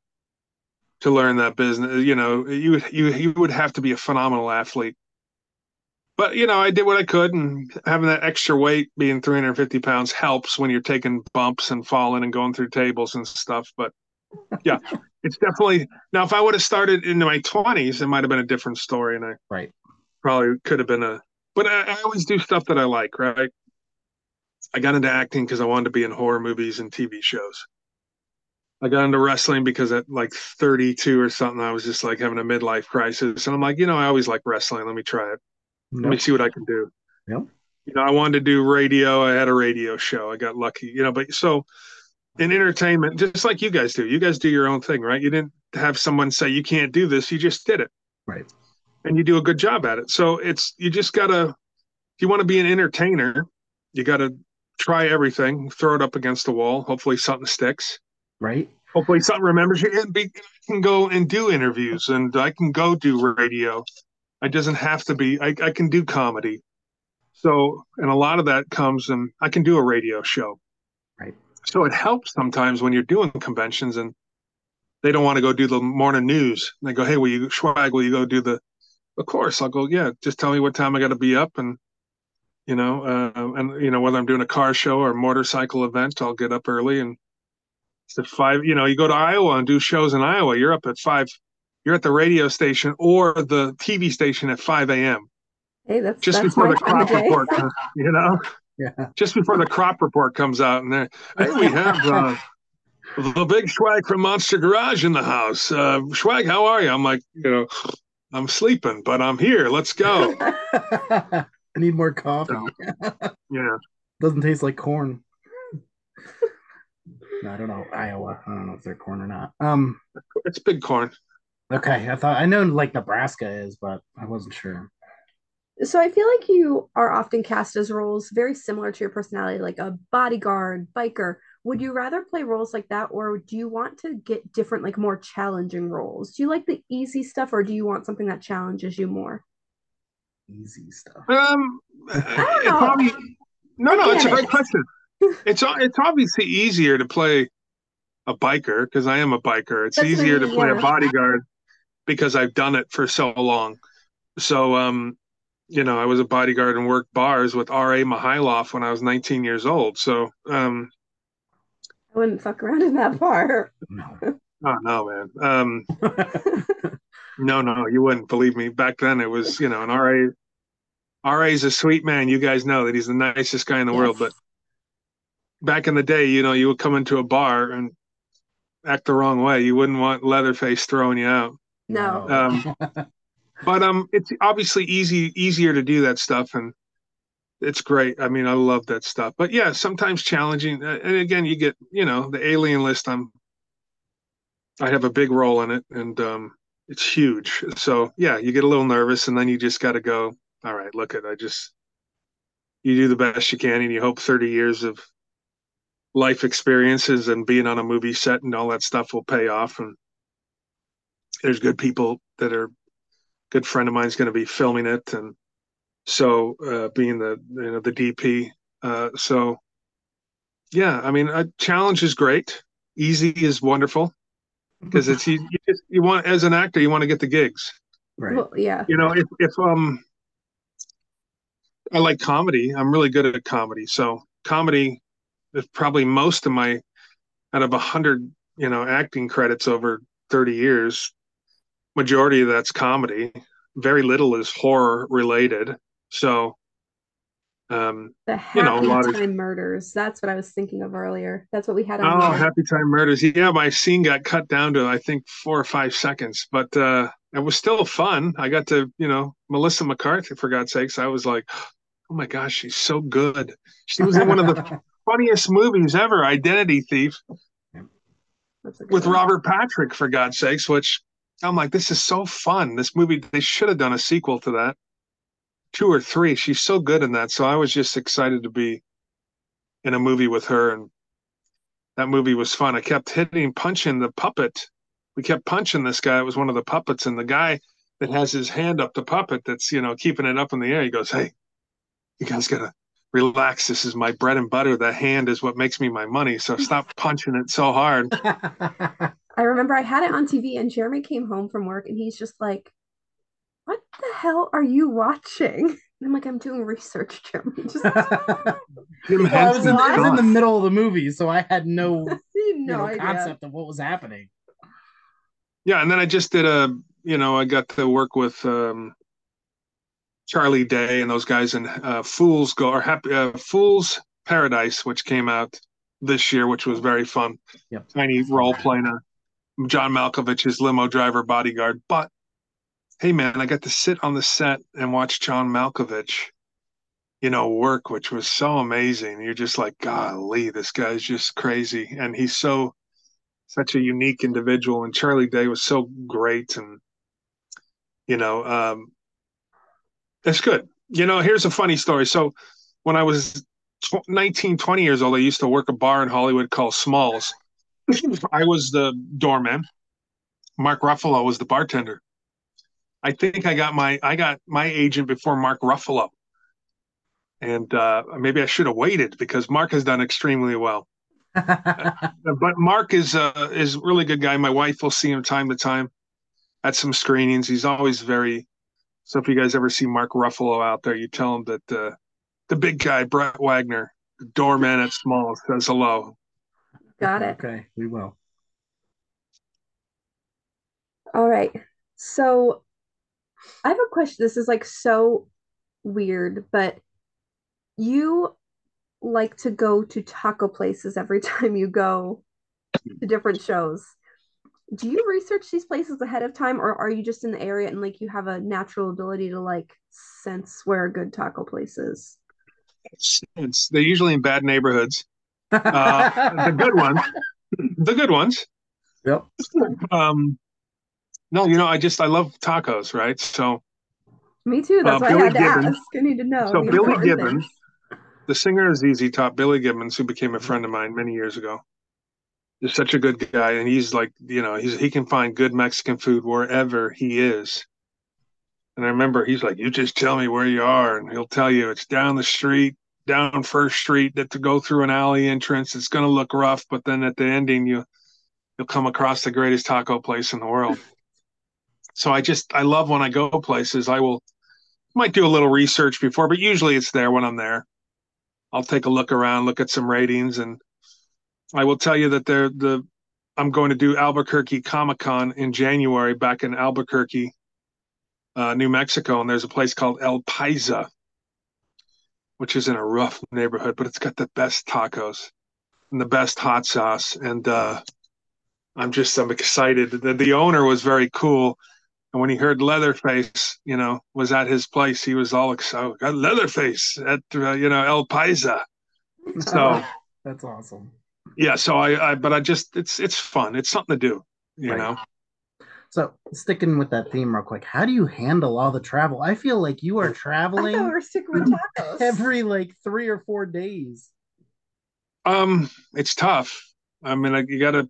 S3: to learn that business. You know, you you you would have to be a phenomenal athlete. But you know, I did what I could, and having that extra weight, being 350 pounds, helps when you're taking bumps and falling and going through tables and stuff. But yeah, it's definitely now. If I would have started in my 20s, it might have been a different story, and I
S2: right
S3: probably could have been a. But I, I always do stuff that I like, right? I got into acting because I wanted to be in horror movies and TV shows. I got into wrestling because at like 32 or something, I was just like having a midlife crisis. And I'm like, you know, I always like wrestling. Let me try it. Let me see what I can do. You know, I wanted to do radio. I had a radio show. I got lucky, you know, but so in entertainment, just like you guys do, you guys do your own thing, right? You didn't have someone say you can't do this. You just did it.
S2: Right.
S3: And you do a good job at it. So it's, you just got to, if you want to be an entertainer, you got to try everything, throw it up against the wall. Hopefully something sticks
S2: right?
S3: Hopefully, something remembers you. And be, I can go and do interviews, and I can go do radio. It doesn't have to be. I, I can do comedy. So, and a lot of that comes, and I can do a radio show.
S2: Right.
S3: So it helps sometimes when you're doing conventions and they don't want to go do the morning news. And they go, "Hey, will you Schwag? Will you go do the?" Of course, I'll go. Yeah, just tell me what time I got to be up, and you know, uh, and you know whether I'm doing a car show or a motorcycle event, I'll get up early and it's at five. You know, you go to Iowa and do shows in Iowa. You're up at five. You're at the radio station or the TV station at five a.m.
S1: Hey, that's
S3: just
S1: that's
S3: before the crop report. Comes, you know,
S2: yeah.
S3: Just before the crop report comes out, and there, hey, we have uh, the big Schwag from Monster Garage in the house. Uh, Schwag, how are you? I'm like, you know, I'm sleeping, but I'm here. Let's go.
S2: I need more coffee.
S3: yeah.
S2: Doesn't taste like corn. I don't know Iowa. I don't know if they're corn or not. Um,
S3: it's big corn.
S2: Okay, I thought I know like Nebraska is, but I wasn't sure.
S1: So I feel like you are often cast as roles very similar to your personality, like a bodyguard, biker. Would you rather play roles like that, or do you want to get different, like more challenging roles? Do you like the easy stuff, or do you want something that challenges you more?
S2: Easy stuff.
S3: Um, probably, no, no, it's a great question it's it's obviously easier to play a biker because I am a biker. It's That's easier to play yeah. a bodyguard because I've done it for so long. So um, you know, I was a bodyguard and worked bars with R.A. Mihailoff when I was 19 years old. So um,
S1: I wouldn't fuck around in that bar.
S3: No. oh no, man. Um, no, no, you wouldn't believe me. Back then, it was you know, an R.A. R.A. is a sweet man. You guys know that he's the nicest guy in the yes. world, but back in the day, you know, you would come into a bar and act the wrong way. You wouldn't want Leatherface throwing you out.
S1: No.
S3: Um, but um, it's obviously easy easier to do that stuff, and it's great. I mean, I love that stuff. But yeah, sometimes challenging. Uh, and again, you get you know the Alien list. I'm I have a big role in it, and um, it's huge. So yeah, you get a little nervous, and then you just got to go. All right, look at I just you do the best you can, and you hope 30 years of life experiences and being on a movie set and all that stuff will pay off. And there's good people that are good friend of mine is going to be filming it, and so uh, being the you know the DP. Uh, so yeah, I mean, a challenge is great. Easy is wonderful because it's you, you, just, you want as an actor you want to get the gigs.
S2: Right.
S1: Well, yeah.
S3: You know, if if um I like comedy, I'm really good at comedy. So comedy is probably most of my out of a hundred, you know, acting credits over 30 years, majority of that's comedy. Very little is horror related. So um
S1: The
S3: You know, a
S1: Happy
S3: lot of-
S1: Time Murders. That's what I was thinking of earlier. That's what we had on.
S3: Oh,
S1: here.
S3: Happy Time Murders. Yeah, my scene got cut down to I think four or five seconds, but uh it was still fun. I got to, you know, Melissa McCarthy, for God's sakes. I was like, oh my gosh, she's so good. She was in one of the funniest movies ever, Identity Thief,
S1: That's a good
S3: with
S1: one.
S3: Robert Patrick, for God's sakes, which I'm like, this is so fun. This movie, they should have done a sequel to that. Two or three. She's so good in that. So I was just excited to be in a movie with her. And that movie was fun. I kept hitting, punching the puppet. We kept punching this guy. It was one of the puppets. And the guy that has his hand up the puppet that's, you know, keeping it up in the air, he goes, Hey, you guys got to relax. This is my bread and butter. The hand is what makes me my money. So stop punching it so hard.
S1: I remember I had it on TV and Jeremy came home from work and he's just like, What the hell are you watching? And I'm like, I'm doing research, Jeremy. Just
S3: Jim
S2: Well, I was, in, I was in the middle of the movie, so I had no, you
S1: no
S2: know,
S1: idea.
S2: concept of what was happening.
S3: Yeah, and then I just did a, you know, I got to work with um, Charlie Day and those guys in uh, Fools Go or Happy uh, Fools Paradise, which came out this year, which was very fun.
S2: Yep.
S3: Tiny role playing a John Malkovich's limo driver bodyguard. But hey, man, I got to sit on the set and watch John Malkovich, you know, work, which was so amazing. You're just like, golly, this guy's just crazy, and he's so such a unique individual. And Charlie Day was so great, and you know, um, it's good. You know, here's a funny story. So when I was 19, 20 years old, I used to work a bar in Hollywood called Smalls. I was the doorman. Mark Ruffalo was the bartender. I think I got my I got my agent before Mark Ruffalo. And uh, maybe I should have waited because Mark has done extremely well. But Mark is uh, is a really good guy. My wife will see him time to time at some screenings. He's always very. So if you guys ever see Mark Ruffalo out there, you tell him that uh, the big guy Brett Wagner, the doorman at Small, says hello.
S1: Got it.
S2: Okay, we will.
S1: All right. So I have a question. This is like so weird, but you like to go to taco places every time you go to different shows. Do you research these places ahead of time, or are you just in the area and like you have a natural ability to like sense where a good taco place is?
S3: It's, they're usually in bad neighborhoods. Uh, the good ones, the good ones.
S2: Yep.
S3: Um, no, you know, I just I love tacos, right? So
S1: Me too. That's
S3: Uh,
S1: why I
S3: Billy
S1: had to
S3: Gibbons.
S1: ask. I need to know.
S3: So Billy Gibbons,
S1: things.
S3: the singer of ZZ Top, Billy Gibbons, who became a friend of mine many years ago, is such a good guy, and he's like, you know, he's he can find good Mexican food wherever he is. And I remember he's like, you just tell me where you are, and he'll tell you it's down the street, down First Street, that to go through an alley entrance. It's going to look rough, but then at the ending, you you'll come across the greatest taco place in the world. So I just I love when I go places. I will might do a little research before, but usually it's there when I'm there. I'll take a look around, look at some ratings, and I will tell you that they're the I'm going to do Albuquerque Comic Con in January back in Albuquerque, uh, New Mexico, and there's a place called El Paisa, which is in a rough neighborhood, but it's got the best tacos and the best hot sauce. And uh, I'm just I'm excited. The, the owner was very cool. And when he heard Leatherface, you know, was at his place, he was all excited. Got Leatherface at uh, you know El Paisa. So
S2: that's awesome.
S3: Yeah. So I, I, but I just it's it's fun. It's something to do. You right. know.
S2: So sticking with that theme real quick, how do you handle all the travel? I feel like you are traveling.
S1: we're sticking with tacos.
S2: every like three or four days.
S3: Um, it's tough. I mean, like, you got to.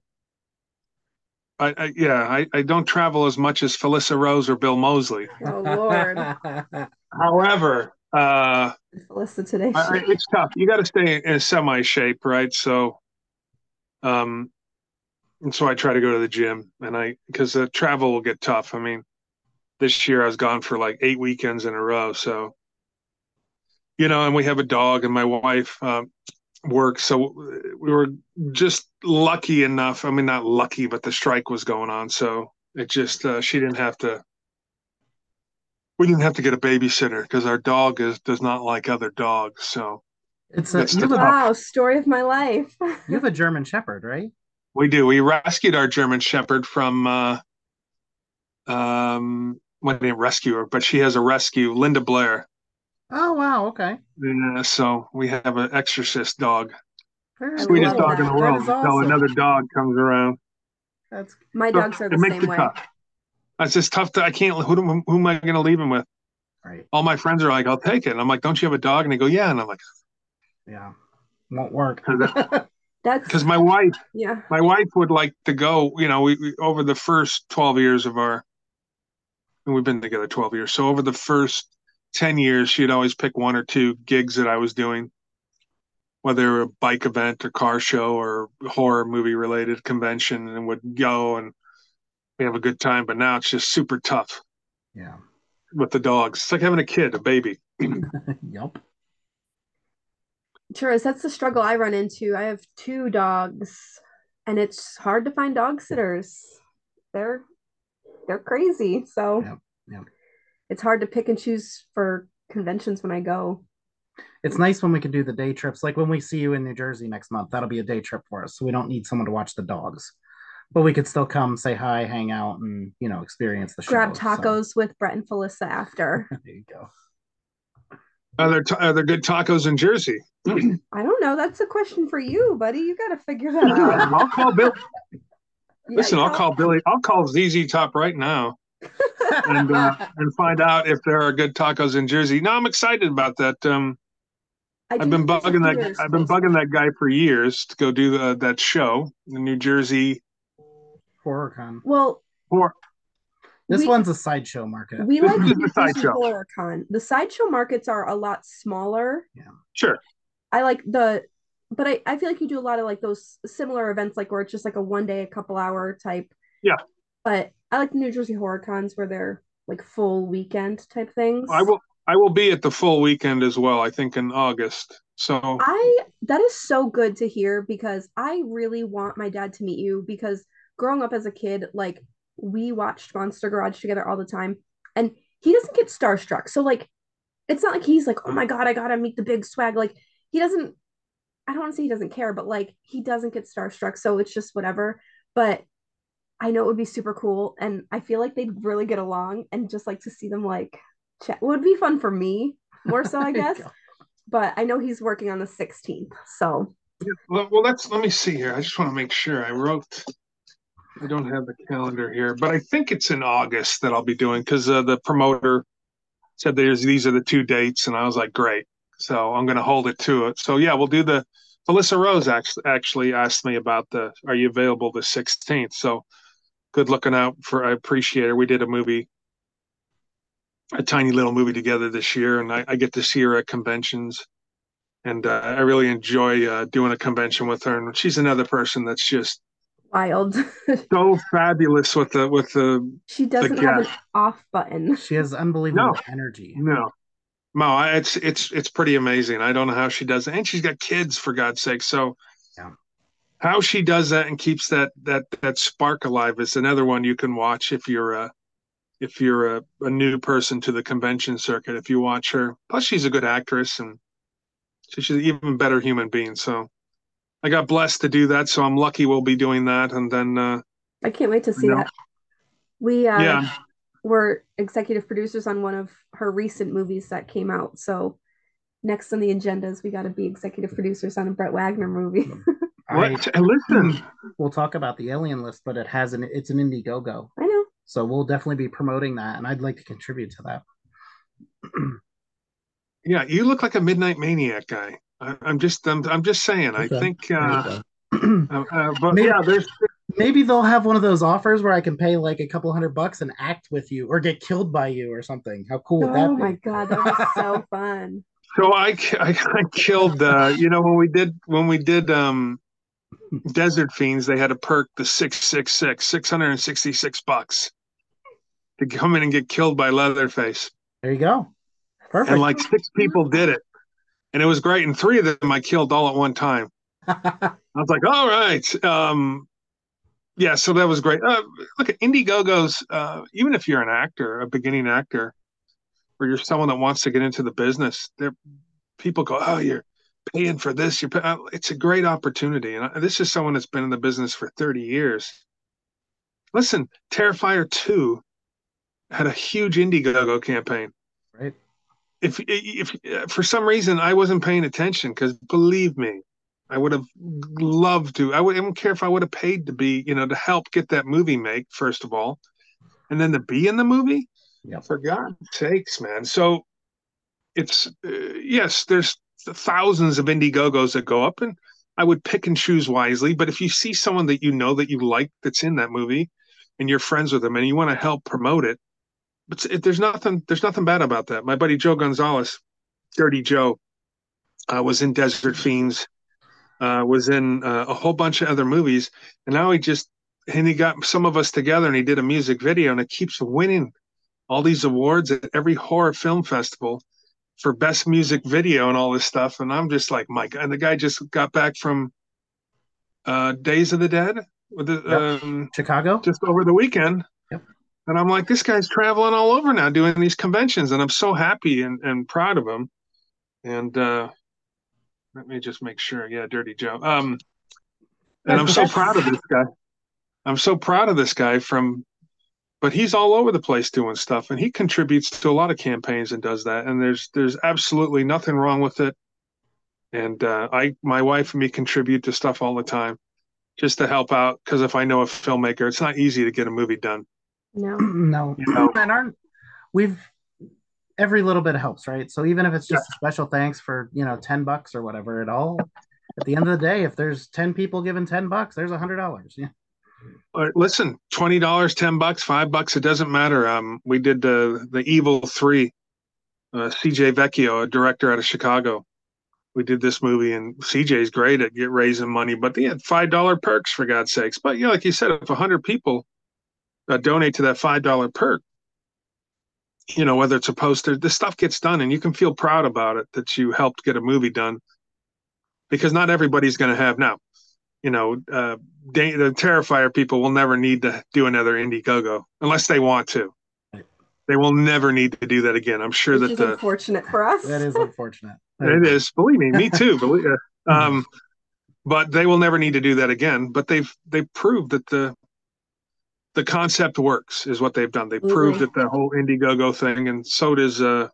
S3: I, I, yeah, I, I don't travel as much as Felissa Rose or Bill Moseley.
S1: Oh Lord.
S3: However, uh,
S1: Felissa today.
S3: I, it's tough. You got to stay in semi shape, right? So, um, and so I try to go to the gym, and I because the travel will get tough. I mean, this year I was gone for like eight weekends in a row, so you know, and we have a dog, and my wife uh, works, so we were just lucky enough. I mean, not lucky, but the strike was going on, so it just uh, she didn't have to. We didn't have to get a babysitter because our dog is does not like other dogs, so.
S1: It's a, it's wow, story of my life.
S2: you have a German Shepherd, right?
S3: We do. We rescued our German Shepherd from uh, um, when they rescue her, but she has a rescue, Linda Blair.
S2: Oh wow, okay.
S3: Yeah, so we have an exorcist dog. Sweetest dog in the world awesome. until another dog comes around.
S1: That's my so dogs are the same way.
S3: Tough. It's just tough to I can't who, who, who am I gonna leave him with?
S2: Right.
S3: All my friends are like, I'll take it. And I'm like, Don't you have a dog? And they go, Yeah. And I'm like,
S2: Yeah. Won't work.
S1: That's
S3: because my wife,
S1: yeah,
S3: my wife would like to go. You know, we, we over the first twelve years of our, and we've been together twelve years. So over the first ten years, she'd always pick one or two gigs that I was doing, whether a bike event or car show or horror movie related convention, and would go and we have a good time. But now it's just super tough.
S2: Yeah.
S3: With the dogs, it's like having a kid, a baby.
S2: yep.
S1: Sure, that's the struggle I run into. I have two dogs, and it's hard to find dog sitters. They're they're crazy, so
S2: yep, yep.
S1: it's hard to pick and choose for conventions when I go.
S2: It's nice when we can do the day trips. Like when we see you in New Jersey next month, that'll be a day trip for us. So we don't need someone to watch the dogs, but we could still come, say hi, hang out, and you know, experience the show.
S1: Grab tacos so. with Brett and Felissa after.
S2: there you go.
S3: Are there, t- are there good tacos in Jersey?
S1: I don't know. That's a question for you, buddy. You got to figure that out.
S3: I'll call Bill. Yeah, Listen, I'll call Billy. I'll call ZZ Top right now, and uh, and find out if there are good tacos in Jersey. No, I'm excited about that. Um, I've been bugging that. I've been bugging that guy for years to go do the, that show, the New Jersey
S2: HorrorCon.
S1: Well,
S3: or
S2: this we, one's a sideshow market.
S1: We like the sideshow HorrorCon. The sideshow markets are a lot smaller.
S2: Yeah,
S3: sure.
S1: I like the, but I, I feel like you do a lot of like those similar events, like where it's just like a one day, a couple hour type.
S3: Yeah.
S1: But I like the New Jersey Horror Cons where they're like full weekend type things.
S3: I will I will be at the full weekend as well. I think in August. So
S1: I that is so good to hear because I really want my dad to meet you because growing up as a kid, like we watched Monster Garage together all the time, and he doesn't get starstruck. So like, it's not like he's like, oh my god, I gotta meet the big Schwag. Like he doesn't I don't want to say he doesn't care, but like he doesn't get starstruck, so it's just whatever. But I know it would be super cool, and I feel like they'd really get along, and just like to see them like chat would be fun for me more so, I guess. but I know he's working on the 16th, so.
S3: Well, let's let me see here. I just want to make sure I wrote. I don't have the calendar here, but I think it's in August that I'll be doing because uh, the promoter said there's these are the two dates, and I was like, great. So I'm going to hold it to it. So yeah, we'll do the. Felissa Rose actually actually asked me about the. Are you available the 16th? So good looking out for. I appreciate it. We did a movie, a tiny little movie together this year, and I, I get to see her at conventions, and uh, I really enjoy uh, doing a convention with her. And she's another person that's just
S1: wild.
S3: so fabulous with the with the.
S1: She doesn't the have an off button.
S2: She has unbelievable no, energy.
S3: No, no, it's it's it's pretty amazing. I don't know how she does it, and she's got kids for God's sake. So,
S2: yeah.
S3: how she does that and keeps that that that spark alive is another one you can watch if you're a if you're a, a new person to the convention circuit. If you watch her, plus she's a good actress and she's an even better human being. So, I got blessed to do that. So I'm lucky we'll be doing that, and then uh,
S1: I can't wait to see
S3: No.
S1: that. We uh,
S3: Yeah.
S1: were executive producers on one of her recent movies that came out. So next on the agenda is we got to be executive producers on a Brett Wagner movie.
S2: I,
S3: What? And listen,
S2: we'll talk about the alien list, but it has an it's an Indiegogo,
S1: I know.
S2: so we'll definitely be promoting that, and I'd like to contribute to that.
S3: yeah, you look like a midnight maniac guy. I, I'm just, I'm, I'm just saying. I think, uh,
S2: go.
S3: uh, uh, but
S2: Maybe-
S3: yeah, there's
S2: Maybe they'll have one of those offers where I can pay like a couple hundred bucks and act with you, or get killed by you, or something. How cool would that
S1: Oh
S2: be?
S1: my god, that was so fun.
S3: So I, I, I killed, uh, you know, when we did, when we did, um, Desert Fiends, they had a perk, the 666, 666 bucks to come in and get killed by Leatherface.
S2: There you go. Perfect.
S3: And like six people did it. And it was great. And three of them I killed all at one time. I was like, all right. Um, yeah, so that was great. Uh, look at Indiegogos, uh, even if you're an actor, a beginning actor, or you're someone that wants to get into the business, there people go, oh, you're paying for this. You're pay-. uh, it's a great opportunity. And I, this is someone that's been in the business for 30 years. Listen, Terrifier 2 had a huge Indiegogo campaign.
S2: right.
S3: If if for some reason I wasn't paying attention, because believe me, I would have loved to. I would. I don't care if I would have paid to be, you know, to help get that movie made first of all, and then to be in the movie.
S2: Yep.
S3: For God's sakes, man. So it's uh, yes, there's thousands of Indiegogos that go up, and I would pick and choose wisely. But if you see someone that you know that you like that's in that movie, and you're friends with them, and you want to help promote it, but it, there's nothing there's nothing bad about that. My buddy Joe Gonzalez, Dirty Joe, uh, was in Desert Fiends, uh, was in uh, a whole bunch of other movies, and now he just and he got some of us together and he did a music video, and it keeps winning all these awards at every horror film festival for best music video and all this stuff. And I'm just like, Mike, and the guy just got back from uh, Days of the Dead with the,
S2: Yep.
S3: um,
S2: Chicago.
S3: just over the weekend. And I'm like, this guy's traveling all over now doing these conventions, and I'm so happy and, and proud of him. And uh, let me just make sure. Yeah, Dirty Joe. Um, and I'm so proud of this guy. I'm so proud of this guy from, but he's all over the place doing stuff, and he contributes to a lot of campaigns and does that. And there's there's absolutely nothing wrong with it. And uh, I, my wife and me contribute to stuff all the time, just to help out. Because if I know a filmmaker, it's not easy to get a movie done.
S1: No.
S2: no,
S3: You know.
S2: and aren't we've every little bit helps, right? So even if it's just a special thanks for you know ten bucks or whatever, it all at the end of the day, if there's ten people giving ten bucks, there's a hundred dollars. Yeah,
S3: listen, twenty dollars, ten bucks, five bucks, it doesn't matter. Um, we did the the Evil Three. Uh, CJ Vecchio, a director out of Chicago, we did this movie, and CJ's great at get raising money, but they had five dollar perks for God's sakes. But yeah, like you said, if a hundred people uh, donate to that five dollar perk, you know whether it's a poster, this stuff gets done, and you can feel proud about it that you helped get a movie done, because not everybody's going to have now. You know, uh, da- the Terrifier people will never need to do another Indiegogo unless they want to. They will never need to do that again. I'm sure
S1: Which
S3: that
S1: is
S3: the
S1: unfortunate for us.
S2: that is unfortunate.
S3: it is. Believe me, me too. Believe uh, um, but they will never need to do that again. But they've they've proved that the the concept works is what they've done. They proved
S1: Mhm.
S3: that the whole Indiegogo thing, and so does uh,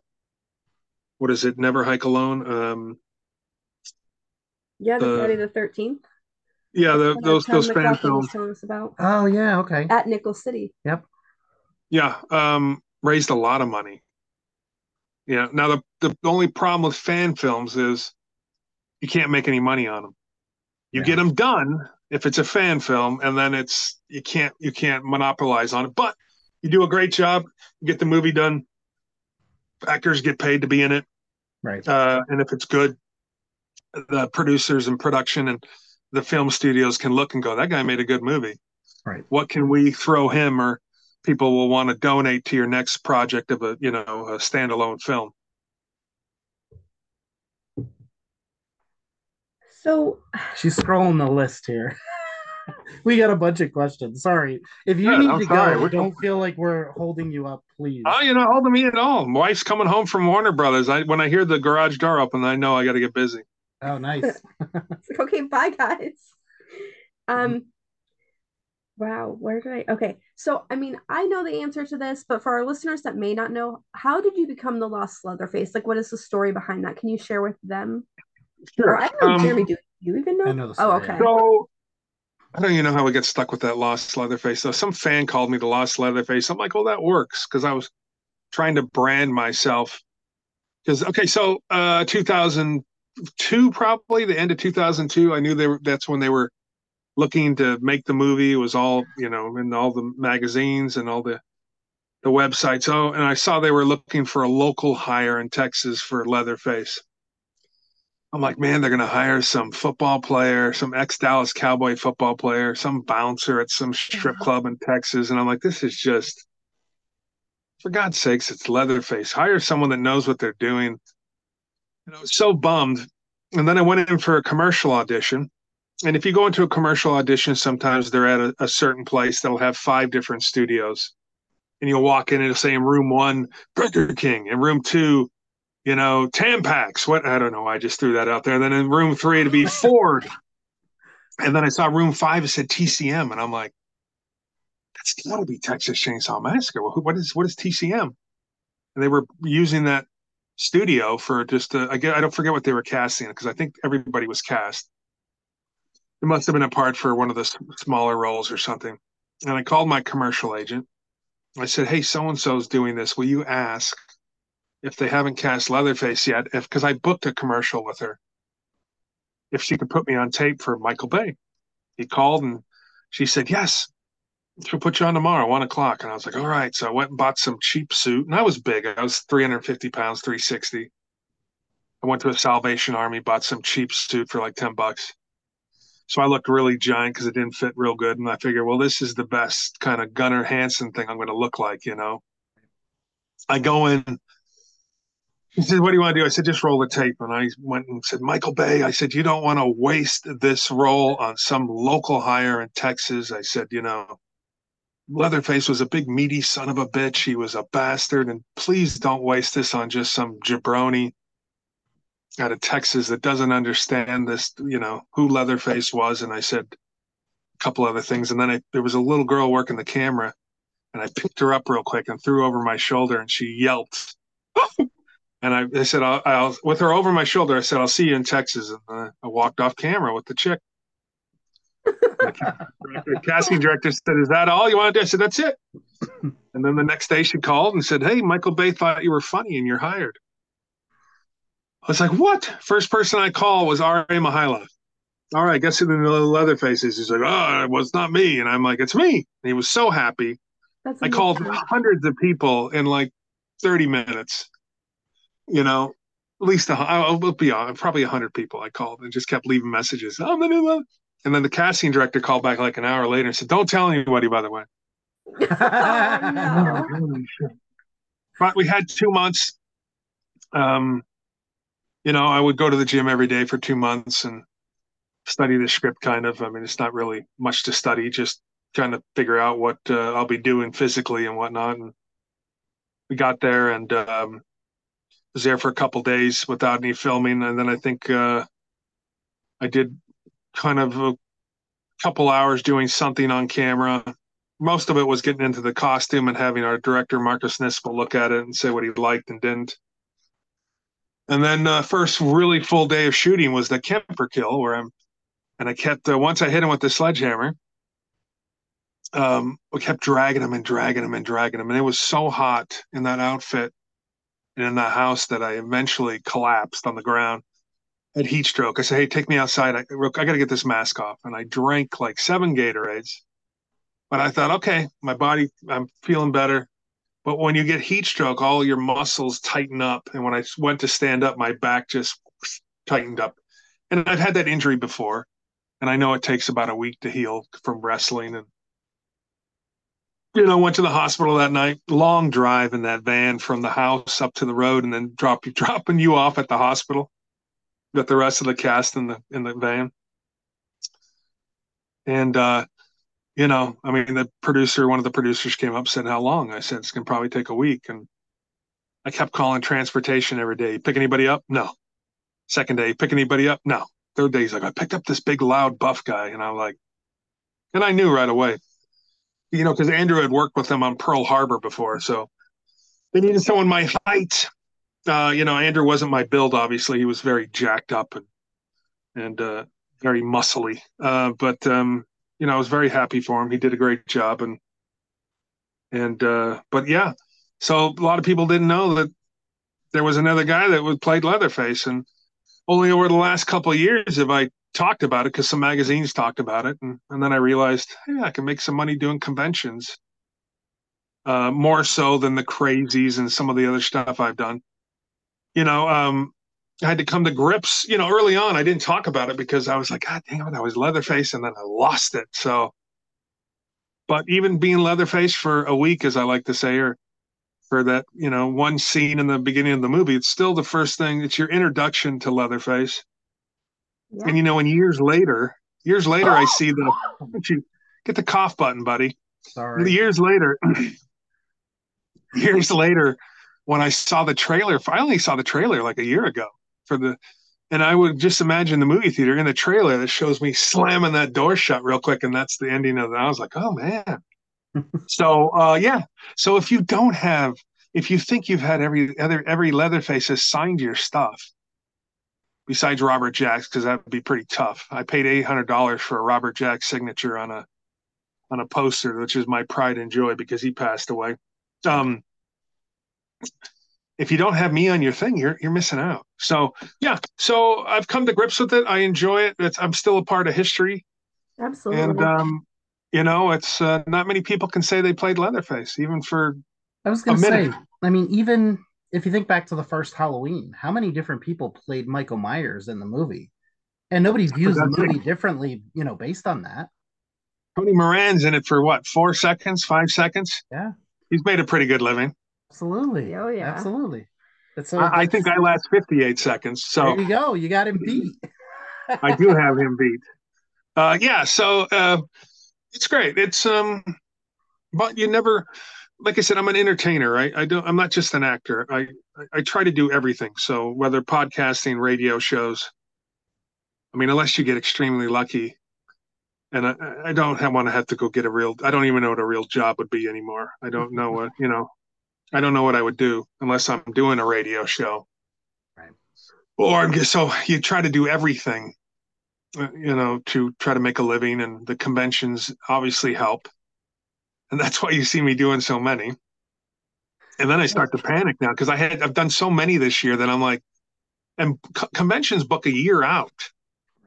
S3: what is it? Never hike alone. Um,
S1: Yeah, the Friday the Thirteenth.
S3: yeah, the, those those fan films.
S1: telling us about
S2: Oh yeah, okay.
S1: at Nickel City. Yep.
S3: Yeah, um, raised a lot of money. Yeah. Now the the only problem with fan films is you can't make any money on them. You
S2: Yeah.
S3: get them done if it's a fan film, and then it's you can't you can't monopolize on it. But you do a great job, you get the movie done. Actors get paid to be in it,
S2: Right.
S3: uh, and if it's good, the producers and production and the film studios can look and go, "That guy made a good movie."
S2: Right.
S3: What can we throw him or people will want to donate to your next project of a you know a standalone film
S1: So
S2: She's scrolling the list here. we got a bunch of questions. Sorry. If you
S3: Yeah,
S2: need
S3: I'm
S2: to
S3: sorry.
S2: go,
S3: We're-
S2: don't feel like we're holding you up, please.
S3: oh you're not holding me at all my wife's coming home from warner brothers i when i hear the garage door open i know i got to get busy
S2: Oh, nice.
S1: okay, bye guys. Um, Wow, where did I? Okay, so I mean, I know the answer to this, but for our listeners that may not know, how did you become the Lost Leatherface? Like, what is the story behind that? Can you share with them?
S3: Sure.
S1: Or I know,
S3: Um,
S1: Jeremy, do you even know?
S2: I know the
S1: Oh,
S2: story,
S1: okay.
S3: So I don't even know how we get stuck with that lost Leatherface. Though some fan called me the lost Leatherface. I'm like, well, that works because I was trying to brand myself. Because okay, so uh, 2002, probably the end of 2002, I knew they were. That's when they were looking to make the movie. It was all you know in all the magazines and all the the websites. Oh, and I saw they were looking for a local hire in Texas for Leatherface. I'm like, man, they're going to hire some football player, some ex Dallas Cowboy football player, some bouncer at some strip uh-huh. club in Texas. And I'm like, this is just, for God's sakes, it's Leatherface. Hire someone that knows what they're doing. And I was so bummed. And then I went in for a commercial audition. And if you go into a commercial audition, sometimes they're at a, a certain place that'll have five different studios. And you'll walk in and it'll say in room one, Burger King, in room two, you know, Tampax. What I don't know. I just threw that out there. And then in room three, it'd be Ford. and then I saw room five, it said TCM. And I'm like, that's got to be Texas Chainsaw Massacre. Well, who- what is what is TCM? And they were using that studio for just a, I get I don't forget what they were casting because I think everybody was cast. It must have been a part for one of the smaller roles or something. And I called my commercial agent. I said, "Hey, so and so's doing this. Will you ask if they haven't cast Leatherface yet? If because I booked a commercial with her, if she could put me on tape for Michael Bay." He called and she said, "Yes, she'll put you on tomorrow, one o'clock." And I was like, "All right." So I went and bought some cheap suit, and I was big. I was 350 pounds, 360. I went to a Salvation Army, bought some cheap suit for like 10 bucks. So I looked really giant because it didn't fit real good. And I figured, well, this is the best kind of Gunnar Hansen thing I'm going to look like, you know. I go in. He said, What do you want to do? I said, Just roll the tape. And I went and said, Michael Bay, I said, You don't want to waste this role on some local hire in Texas. I said, You know, Leatherface was a big, meaty son of a bitch. He was a bastard. And please don't waste this on just some jabroni out of Texas that doesn't understand this, you know, who Leatherface was. And I said a couple other things. And then I, there was a little girl working the camera, and I picked her up real quick and threw over my shoulder, and she yelped. and I, I said, I'll, I'll, with her over my shoulder, I said, I'll see you in Texas. And uh, I walked off camera with the chick. the casting director said, Is that all you want to do? I said, That's it. And then the next day she called and said, Hey, Michael Bay thought you were funny and you're hired. I was like, What? First person I call was R.A. Mihailoff. All right, guess who the Leatherface is? He's like, Oh, it was not me. And I'm like, It's me. And he was so happy.
S1: That's
S3: I called hundreds of people in like 30 minutes. You know, at least a, I'll I'll be on probably 100 people I called and just kept leaving messages. I'm the new one. And then the casting director called back like an hour later and said, Don't tell anybody, by the way.
S1: Oh, no.
S3: But we had two months. Um, you know, I would go to the gym every day for two months and study the script kind of. I mean, it's not really much to study, just trying to figure out what uh, I'll be doing physically and whatnot. And we got there and um, was there for a couple days without any filming. And then I think uh, I did kind of a couple hours doing something on camera. Most of it was getting into the costume and having our director Marcus Nispel look at it and say what he liked and didn't. And then uh, first really full day of shooting was the Kemper kill, where I'm, and I kept uh, once I hit him with the sledgehammer, um, we kept dragging him and dragging him and dragging him, and it was so hot in that outfit and in that house that I eventually collapsed on the ground. Had heat stroke. I said, "Hey, take me outside. I, I got to get this mask off." And I drank like seven Gatorades. But I thought, okay, my body, I'm feeling better. But when you get heat stroke, all your muscles tighten up. And when I went to stand up, my back just tightened up. And I've had that injury before. And I know it takes about a week to heal from wrestling. And, you know, went to the hospital that night, long drive in that van from the house up to the road and then drop you, dropping you off at the hospital with the rest of the cast in the, in the van. And, uh, you know, I mean, the producer, one of the producers came up, said, How long? I said, It's to probably take a week. And I kept calling transportation every day. Pick anybody up? No. Second day, pick anybody up? No. Third day, he's like, I picked up this big, loud, buff guy. And I'm like, and I knew right away. You know, because Andrew had worked with them on Pearl Harbor before, so they needed someone my height. Uh, you know, Andrew wasn't my build. Obviously, he was very jacked up and and uh, very muscly. Uh, but um, you know, I was very happy for him. He did a great job, and and uh, but yeah, so a lot of people didn't know that there was another guy that was played Leatherface, and only over the last couple of years have I talked about it because some magazines talked about it, and, and then I realized, hey, I can make some money doing conventions, uh, more so than the crazies and some of the other stuff I've done. You know, um, I had to come to grips. You know, early on, I didn't talk about it because I was like, God damn it, I was Leatherface, and then I lost it. So, but even being Leatherface for a week, as I like to say, or for that, you know, one scene in the beginning of the movie, it's still the first thing. It's your introduction to Leatherface. Yeah. And you know, and years later, years later, I see the you get the cough button, buddy.
S2: Sorry.
S3: Years later, years later, when I saw the trailer, finally saw the trailer like a year ago for the, and I would just imagine the movie theater in the trailer that shows me slamming that door shut real quick, and that's the ending of it. I was like, oh man. So uh, yeah, so if you don't have, if you think you've had every other every Leatherface has signed your stuff, besides Robert Jacks, because that would be pretty tough. I paid eight hundred dollars for a Robert Jacks signature on a on a poster, which is my pride and joy because he passed away. Um, if you don't have me on your thing, you're you're missing out. So yeah, so I've come to grips with it. I enjoy it. It's, I'm still a part of history.
S1: Absolutely.
S3: And um, you know, it's uh, not many people can say they played Leatherface, even for.
S2: I was going to say. I mean, even if you think back to the first Halloween, how many different people played Michael Myers in the movie? And nobody views the movie differently, you know, based on that.
S3: Tony Moran's in it for what, four seconds, five seconds?
S2: Yeah.
S3: He's made a pretty good living.
S2: Absolutely. Oh yeah. Absolutely.
S3: That's, I, I think I last 58 seconds. So
S2: there you go. You got him beat.
S3: I do have him beat. Uh, yeah. So uh, it's great. It's um, but you never like I said, I'm an entertainer. I, I don't. I'm not just an actor. I I try to do everything. So whether podcasting, radio shows. I mean, unless you get extremely lucky, and I, I don't have, want to have to go get a real. I don't even know what a real job would be anymore. I don't know what you know. I don't know what I would do unless I'm doing a radio show. Right. Or so you try to do everything, you know, to try to make a living, and the conventions obviously help and that's why you see me doing so many. And then I start to panic now because I had I've done so many this year that I'm like, and co- conventions book a year out.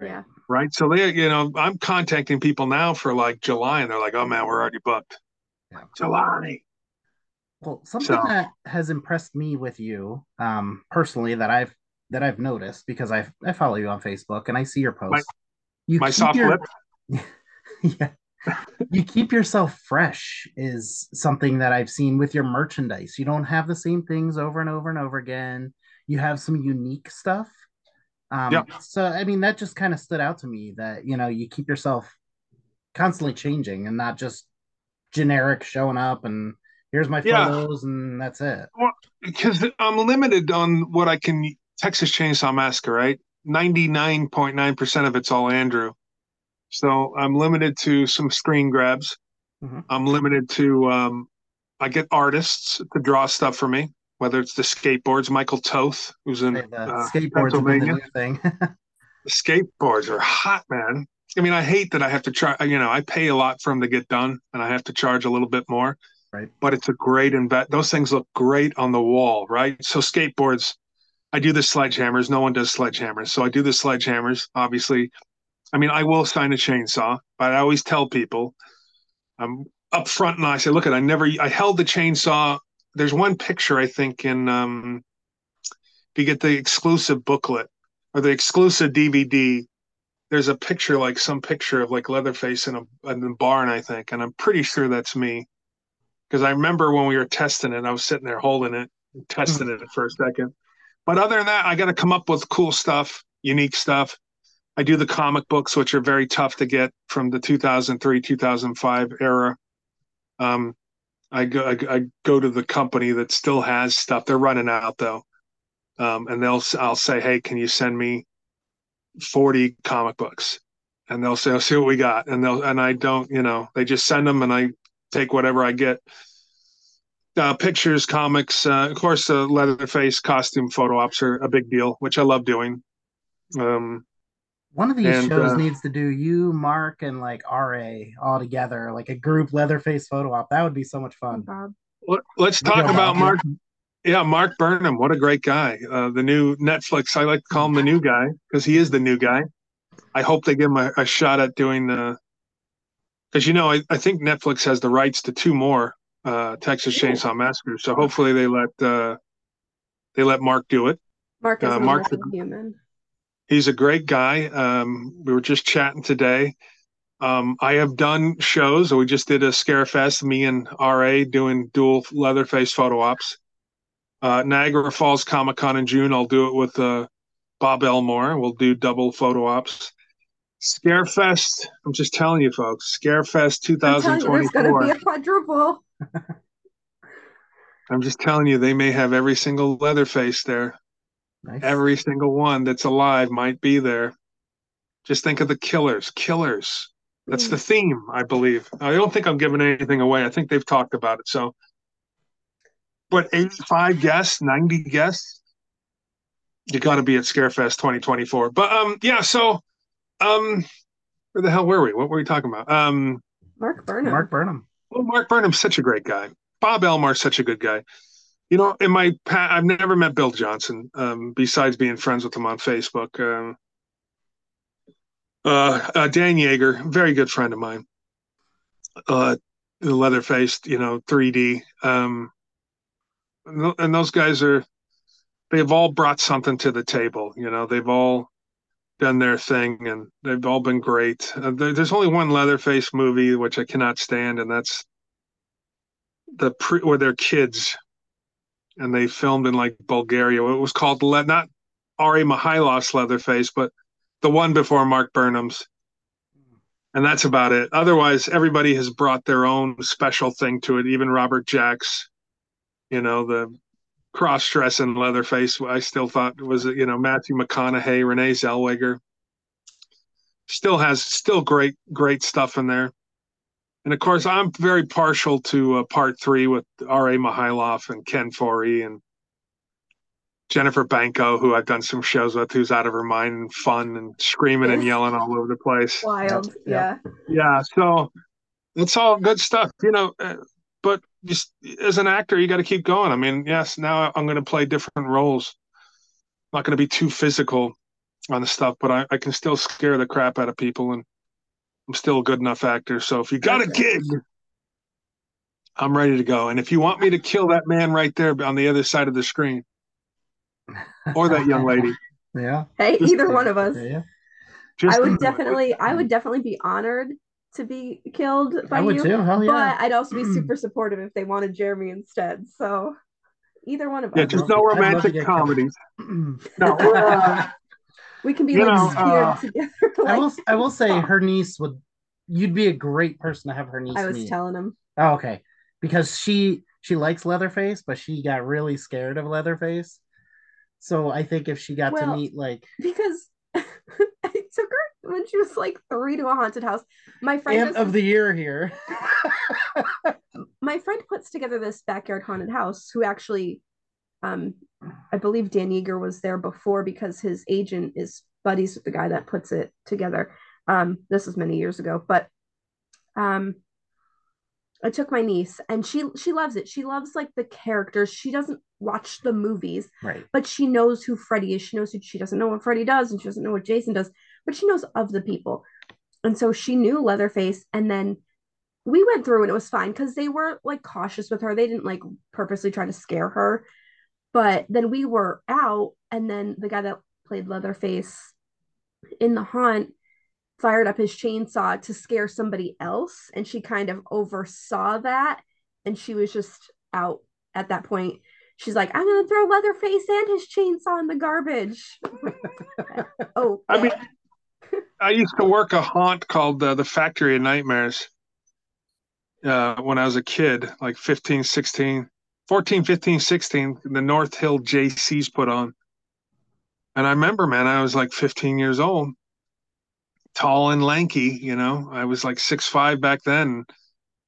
S1: Yeah.
S3: Right. So they, you know, I'm contacting people now for like July, and they're like, "Oh man, we're already booked." Yeah. July.
S2: Well, something so, that has impressed me with you, um, personally, that I've that I've noticed because I I follow you on Facebook and I see your posts.
S3: My,
S2: you
S3: my soft your,
S2: lip. yeah, you keep yourself fresh is something that I've seen with your merchandise. You don't have the same things over and over and over again. You have some unique stuff. Um, yeah. So I mean, that just kind of stood out to me that you know you keep yourself constantly changing and not just generic showing up and here's my photos yeah. and that's it.
S3: Well, because I'm limited on what I can. Texas Chainsaw Massacre, right? Ninety nine point nine percent of it's all Andrew. So I'm limited to some screen grabs. Mm-hmm. I'm limited to um, I get artists to draw stuff for me, whether it's the skateboards, Michael Toth, who's in uh, Pennsylvania. thing. the skateboards are hot, man. I mean, I hate that I have to try. You know, I pay a lot for them to get done, and I have to charge a little bit more.
S2: Right.
S3: But it's a great invest. Those things look great on the wall, right? So skateboards, I do the sledgehammers. No one does sledgehammers, so I do the sledgehammers. Obviously, I mean, I will sign a chainsaw, but I always tell people I'm up front and I say, look at I never I held the chainsaw. There's one picture I think in um if you get the exclusive booklet or the exclusive DVD, there's a picture like some picture of like Leatherface in a in the barn, I think, and I'm pretty sure that's me. Because I remember when we were testing it, I was sitting there holding it, testing it for a second. But other than that, I got to come up with cool stuff, unique stuff. I do the comic books, which are very tough to get from the 2003 2005 era. Um, I go I, I, go to the company that still has stuff. They're running out though, um, and they'll I'll say, hey, can you send me 40 comic books? And they'll say, I'll see what we got. And they'll and I don't, you know, they just send them, and I take whatever I get. Uh, pictures, comics, uh, of course, uh, Leatherface costume photo ops are a big deal, which I love doing. Um,
S2: One of these
S3: And,
S2: shows
S3: uh,
S2: needs to do you, Mark, and like RA all together, like a group Leatherface photo op. That would be so much fun.
S1: Bob.
S3: let- let's talk about
S2: Bob.
S3: Mark. Yeah, Mark Burnham. What a great guy. Uh, the new Netflix. I like to call him the new guy because he is the new guy. I hope they give him a, a shot at doing the. Because you know, I, I think Netflix has the rights to two more uh, Texas. Chainsaw Massacre. So hopefully they let uh, they let Mark do it.
S1: Mark is
S3: Uh,
S1: wonderful human.
S3: He's a great guy. Um, we were just chatting today. Um, I have done shows. We just did a scare fest, me and RA doing dual Leatherface photo ops. Uh, Niagara Falls Comic Con in June. I'll do it with uh, Bob Elmore. We'll do double photo ops. Scarefest. I'm just telling you, folks. Scarefest
S1: I'm telling you, there's going to
S3: 2024.
S1: be a quadruple.
S3: I'm just telling you, they may have every single Leatherface there.
S2: Nice.
S3: Every single one that's alive might be there. Just think of the killers. Killers. That's the theme, I believe. I don't think I'm giving anything away. I think they've talked about it. So, but 85 guests, 90 guests, you got to be at Scarefest 2024. But um, yeah. So, um, where the hell were we? What were we talking about? Um,
S1: Mark Burnham.
S2: Mark Burnham.
S3: Well, Mark Burnham's such a great guy. Bob Elmore's such a good guy. You know, in my pa- I've never met Bill Johnson, um, besides being friends with him on Facebook. Um, uh, uh, Dan Yeager, very good friend of mine. Uh, the leather faced, you know, 3D. Um, and those guys are, they've all brought something to the table. You know, they've all done their thing and they've all been great. Uh, there, there's only one Leatherface movie which I cannot stand, and that's the pre where they're kids and they filmed in like Bulgaria. It was called Le- not Ari Mihailoff's Leatherface, but the one before Mark Burnham's. And that's about it. Otherwise, everybody has brought their own special thing to it. Even Robert Jacks, you know, the cross dressing Leatherface, I still thought was, you know, Matthew McConaughey, Renee Zellweger. Still has still great, great stuff in there. And of course, I'm very partial to uh, part three with R.A. Mihailoff and Ken Foree and Jennifer Banko, who I've done some shows with, who's out of her mind and fun and screaming and yelling all over the place.
S1: Wild.
S2: Yep,
S1: Yeah.
S2: yep.
S3: Yeah, so it's all good stuff, you know. But just as an actor, you got to keep going. I mean, yes, now I'm going to play different roles. not going to be too physical on the stuff, but I, I can still scare the crap out of people, and I'm still a good enough actor. So if you got a gig, I'm ready to go. And if you want me to kill that man right there on the other side of the screen, or that young lady,
S2: Yeah.
S1: Hey, either one of us.
S2: Yeah.
S3: just
S1: I would definitely, I would definitely be honored to be killed by
S2: I would
S1: you.
S2: too. Hell yeah.
S1: But I'd also be super supportive if they wanted Jeremy instead. So either one of
S3: Yeah,
S1: us.
S3: just no
S2: to- I'd love to
S3: romantic comedies. No, we're, uh,
S1: we can be
S3: you
S1: like
S3: know,
S1: scared
S3: uh,
S1: together.
S2: I will. I will say her niece would. You'd be a great person to have her niece
S1: I was
S2: meet.
S1: telling him.
S2: Oh, okay. Because she she likes Leatherface, but she got really scared of Leatherface. So I think if she got to meet like
S1: because I took her when she was like three to a haunted house. My friend does
S2: of the Year here.
S1: my friend puts together this backyard haunted house who actually um I believe Dan Yeager was there before because his agent is buddies with the guy that puts it together. Um this was many years ago, but um I took my niece and she she loves it. She loves like the characters. She doesn't watch the movies,
S2: right.
S1: but she knows who Freddy is. She knows who she doesn't know what Freddy does and she doesn't know what Jason does, but she knows of the people. And so she knew Leatherface and then we went through and it was fine because they were like cautious with her. They didn't like purposely try to scare her. But then we were out, and then the guy that played Leatherface in the haunt fired up his chainsaw to scare somebody else. And she kind of oversaw that. And she was just out at that point. She's like, I'm going to throw Leatherface and his chainsaw in the garbage. oh,
S3: I mean, I used to work a haunt called uh, the Factory of Nightmares uh, when I was a kid, like 15, 16, 14, 15, 16, the North Hill JCs put on. And I remember, man, I was like 15 years old, tall and lanky, you know. I was like six five back then.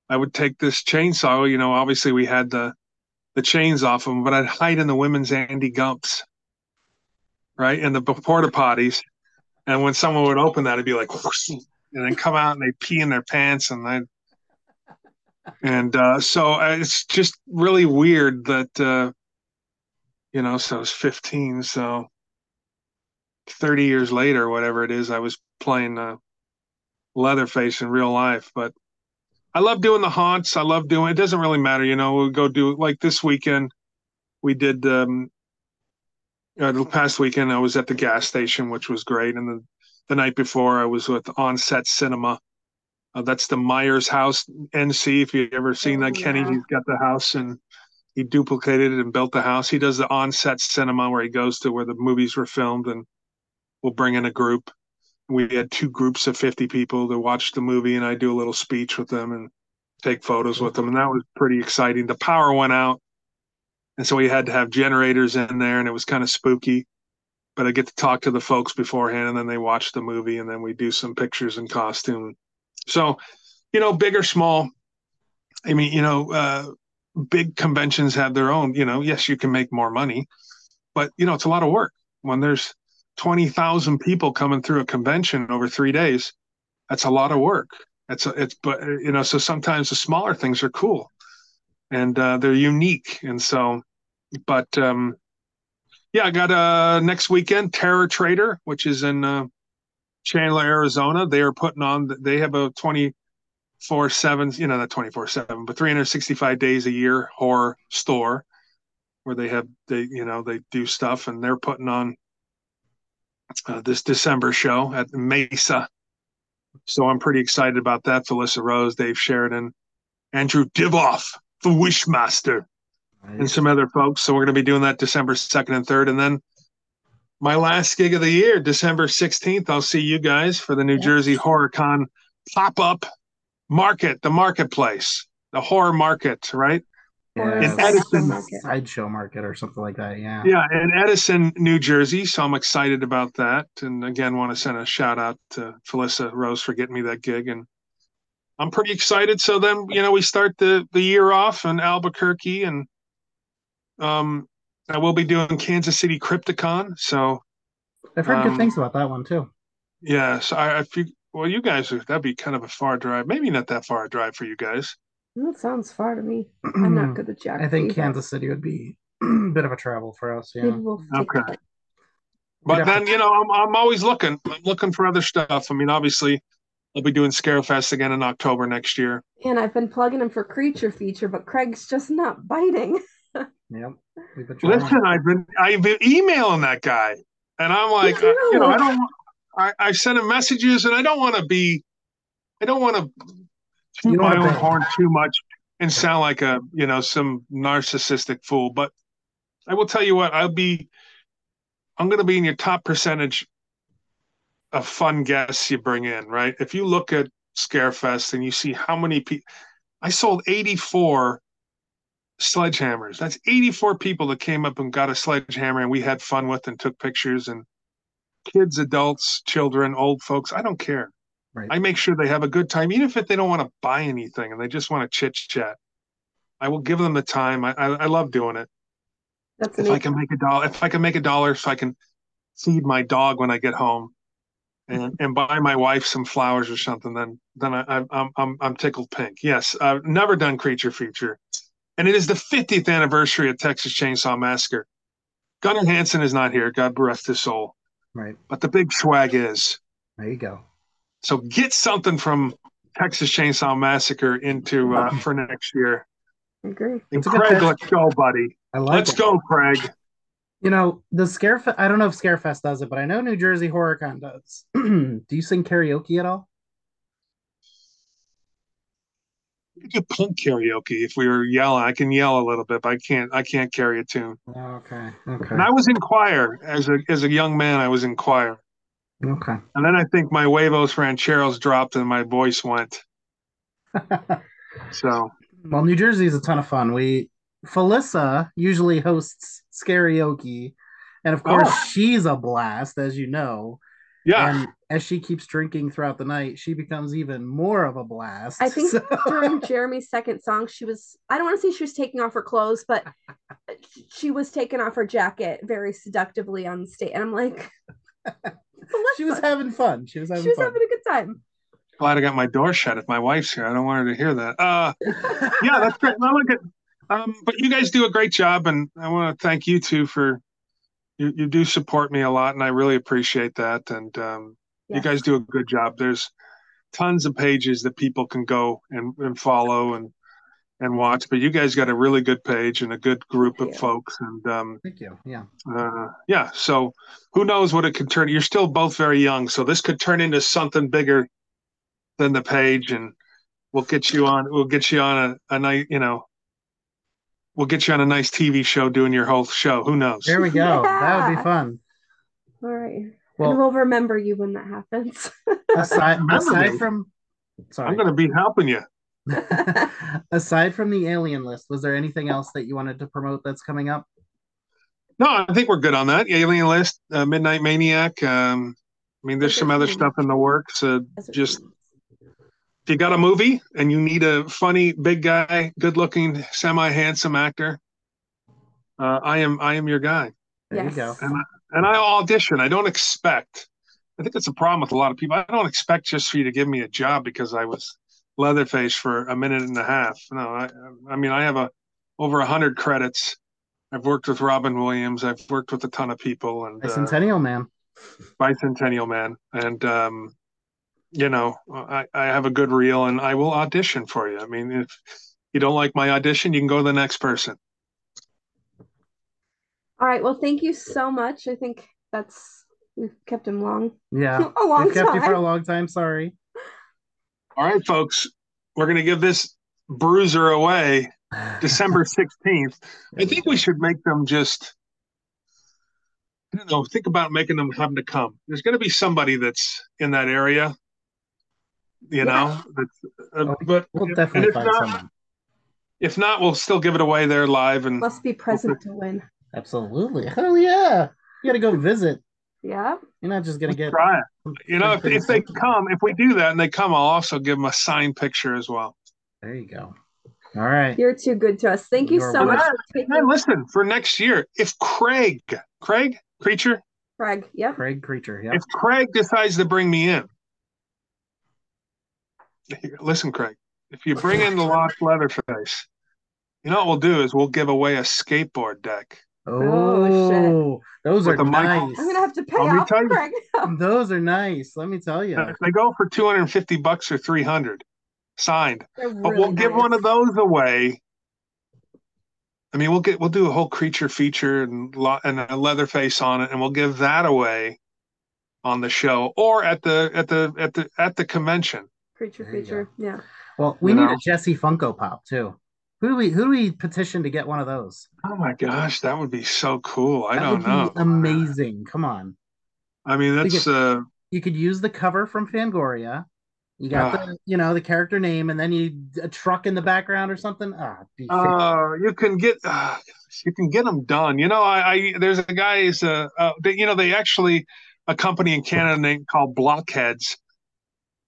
S3: I would take this chainsaw. You know, obviously we had the the chains off them, but I'd hide in the women's Andy Gumps, right, in the porta potties. And when someone would open that, it'd be like, and then come out and they pee in their pants, and I. And uh, so uh, it's just really weird that, uh, you know, so I was 15. So 30 years later, whatever it is, I was playing uh, Leatherface in real life. But I love doing the haunts. I love doing. It doesn't really matter, you know. We'll go do like this weekend. We did um, uh, the past weekend. I was at the gas station, which was great, and the the night before I was with Onset Cinema. Uh, that's the Myers House NC. If you've ever seen that, oh, yeah. Kenny, he's got the house and he duplicated it and built the house. He does the Onset Cinema where he goes to where the movies were filmed, and we'll bring in a group we had two groups of 50 people to watch the movie and I do a little speech with them and take photos with them and that was pretty exciting. The power went out and so we had to have generators in there and it was kind of spooky. But I get to talk to the folks beforehand and then they watch the movie and then we do some pictures and costume. So, you know, big or small, I mean, you know, uh, big conventions have their own, you know, yes, you can make more money, but you know, it's a lot of work when there's 20,000 people coming through a convention over three days. That's a lot of work. It's a, it's, but you know, so sometimes the smaller things are cool and uh, they're unique. And so, but um, yeah, I got uh, next weekend Terror Trader, which is in uh, Chandler, Arizona. They are putting on, they have a 24 7, you know, not 24 7, but 365 days a year horror store where they have, they, you know, they do stuff and they're putting on uh, this December show at Mesa. So I'm pretty excited about that. Felissa Rose, Dave Sheridan, Andrew Divoff, the Wishmaster, nice. and some other folks. So we're going to be doing that December 2nd and 3rd. And then my last gig of the year, December 16th, I'll see you guys for the New Jersey Horror Con pop up market, the marketplace, the horror market, right?
S2: yeah, in Edison sideshow market or something like that. Yeah.
S3: Yeah, in Edison, New Jersey. So I'm excited about that. And again, want to send a shout out to Felissa Rose for getting me that gig. And I'm pretty excited. So then, you know, we start the the year off in Albuquerque and um I will be doing Kansas City Crypticon. So
S2: I've heard um, good things about that one too.
S3: Yeah, so I, I feel well, you guys that'd be kind of a far drive. Maybe not that far a drive for you guys.
S1: That sounds far to me. I'm not good at geography.
S2: I think Kansas City would be a bit of a travel for us. Yeah.
S3: We'll okay. But then to... you know, I'm I'm always looking. I'm looking for other stuff. I mean, obviously, I'll be doing Scarefest again in October next year.
S1: And I've been plugging him for Creature Feature, but Craig's just not biting.
S2: yep.
S3: Listen, I've been I've been emailing that guy, and I'm like, uh, you know, I don't. I, I sent him messages, and I don't want to be. I don't want to toot my own horn too much and sound like a you know some narcissistic fool. But I will tell you what, I'll be I'm going to be in your top percentage of fun guests you bring in. Right? If you look at Scarefest and you see how many people, I sold 84 sledgehammers. That's 84 people that came up and got a sledgehammer and we had fun with and took pictures and kids, adults, children, old folks. I don't care. Right. I make sure they have a good time, even if they don't want to buy anything and they just want to chit chat. I will give them the time. I, I, I love doing it. That's if amazing. I can make a dollar, if I can make a dollar, so I can feed my dog when I get home, and and buy my wife some flowers or something, then then I, am I'm, I'm I'm tickled pink. Yes, I've never done creature feature, and it is the 50th anniversary of Texas Chainsaw Massacre. Gunnar Hansen is not here. God rest his soul.
S2: Right.
S3: But the big Schwag is.
S2: There you go.
S3: So get something from Texas Chainsaw Massacre into uh, for next year.
S1: Agree.
S3: And Craig, let's go, buddy. I like let's it. go, Craig.
S2: You know the Scarefest. I don't know if Scarefest does it, but I know New Jersey HorrorCon does. Do you sing karaoke at all?
S3: You could punk karaoke if we were yelling. I can yell a little bit, but I can't. I can't carry a tune.
S2: Okay. Okay.
S3: And I was in choir as a as a young man. I was in choir.
S2: Okay.
S3: And then I think my huevos rancheros dropped and my voice went. so.
S2: Well, New Jersey is a ton of fun. We Felissa usually hosts karaoke, and of course oh. she's a blast, as you know.
S3: Yeah.
S2: And as she keeps drinking throughout the night, she becomes even more of a blast.
S1: I think
S2: So-
S1: during Jeremy's second song, she was, I don't want to say she was taking off her clothes, but she was taking off her jacket very seductively on stage. And I'm like,
S2: she was having fun. She was having
S1: she was
S2: fun.
S1: having a good time.
S3: Glad I got my door shut if my wife's here. I don't want her to hear that. Uh, yeah, that's great. I like it. Um, but you guys do a great job, and I want to thank you two for you. You do support me a lot, and I really appreciate that. And um, you guys do a good job. There's tons of pages that people can go and, and follow and and watch, but you guys got a really good page and a good group
S1: Thank
S3: of
S1: you.
S3: folks, and um,
S2: Thank you. Yeah.
S3: uh, yeah. So who knows what it could turn? You're still both very young, so this could turn into something bigger than the page, and we'll get you on. We'll get you on a, a night. You know, we'll get you on a nice TV show doing your whole show. Who knows?
S2: There we go. That would be fun.
S1: All right.
S2: Well-
S1: and we'll remember you when that happens.
S2: Aside aside from sorry.
S3: I'm going to be helping you.
S2: aside from the alien list, was there anything else that you wanted to promote that's coming up?
S3: No, I think we're good on that. Alien List, uh, Midnight Maniac. Um, I mean, there's some other stuff in the works. Uh, just if you got a movie and you need a funny big guy, good-looking, semi-handsome actor, uh, I am I am your guy.
S2: There
S1: Yes.
S2: you go.
S3: And I, and I audition. I don't expect. I think that's a problem with a lot of people. I don't expect just for you to give me a job because I was Leatherface for a minute and a half. No, I I mean I have a over a hundred credits. I've worked with Robin Williams. I've worked with a ton of people and uh,
S2: Bicentennial man.
S3: Bicentennial Man. And um, you know, I, I have a good reel and I will audition for you. I mean, if you don't like my audition, you can go to the next person.
S1: All right. Well, thank you so much. I think that's we've kept him long.
S2: Yeah.
S1: A long
S2: We've kept you for a long time. Sorry.
S3: All right, folks, we're gonna give this bruiser away December 16th. I think we should make them just, I don't know, think about making them having to come. There's going to be somebody that's in that area, you know, that's, uh, but
S2: We'll definitely
S3: if
S2: find
S3: not,
S2: someone.
S3: if not, we'll still give it away there live. And
S1: Must be present to win.
S2: Absolutely. Hell yeah. You gotta go visit.
S1: Yeah.
S2: You're not just gonna
S3: let's
S2: get
S3: try it. You know, if, if they come, if we do that and they come, I'll also give them a signed picture as well.
S2: There you go. All right.
S1: You're too good to us. Thank you
S2: You're
S1: so much for
S3: And
S1: taking
S3: listen, for next year, if Craig, Craig, creature,
S1: Craig. Yep.
S2: Craig Creature. Yep.
S3: if Craig decides to bring me in, listen, Craig, if you bring in the lost Leatherface, you know what we'll do is we'll give away a skateboard deck.
S1: Oh, shit.
S2: Oh, those are
S3: the mic-
S2: nice.
S1: I'm gonna have to pay
S3: Let me
S1: off
S3: tell you.
S1: Craig.
S2: Those are nice. Let me tell you.
S3: If they go for 250 bucks or 300 signed,
S1: They're
S3: but we'll give one of those away. I mean, we'll get we'll do a whole creature feature and lo- and a Leatherface on it, and we'll give that away on the show or at the at the at the at the convention.
S1: Creature
S2: There you
S1: feature. Yeah.
S2: Well, we
S3: You
S2: need
S3: know?
S2: a Jesse Funko Pop too. Who do we who do we petition to get one of those?
S3: Oh my gosh, that would be so cool. I
S2: That
S3: don't
S2: would be
S3: know.
S2: Amazing. Come on.
S3: I mean, that's
S2: could-
S3: uh,
S2: You could use the cover from Fangoria. You got
S3: Ah.
S2: the you know the character name, and then you a truck in the background or something. Ah, be
S3: uh, you can get uh, you can get them done. You know, I, I there's a guy is uh, uh they, you know they actually a company in Canada named called Blockheads,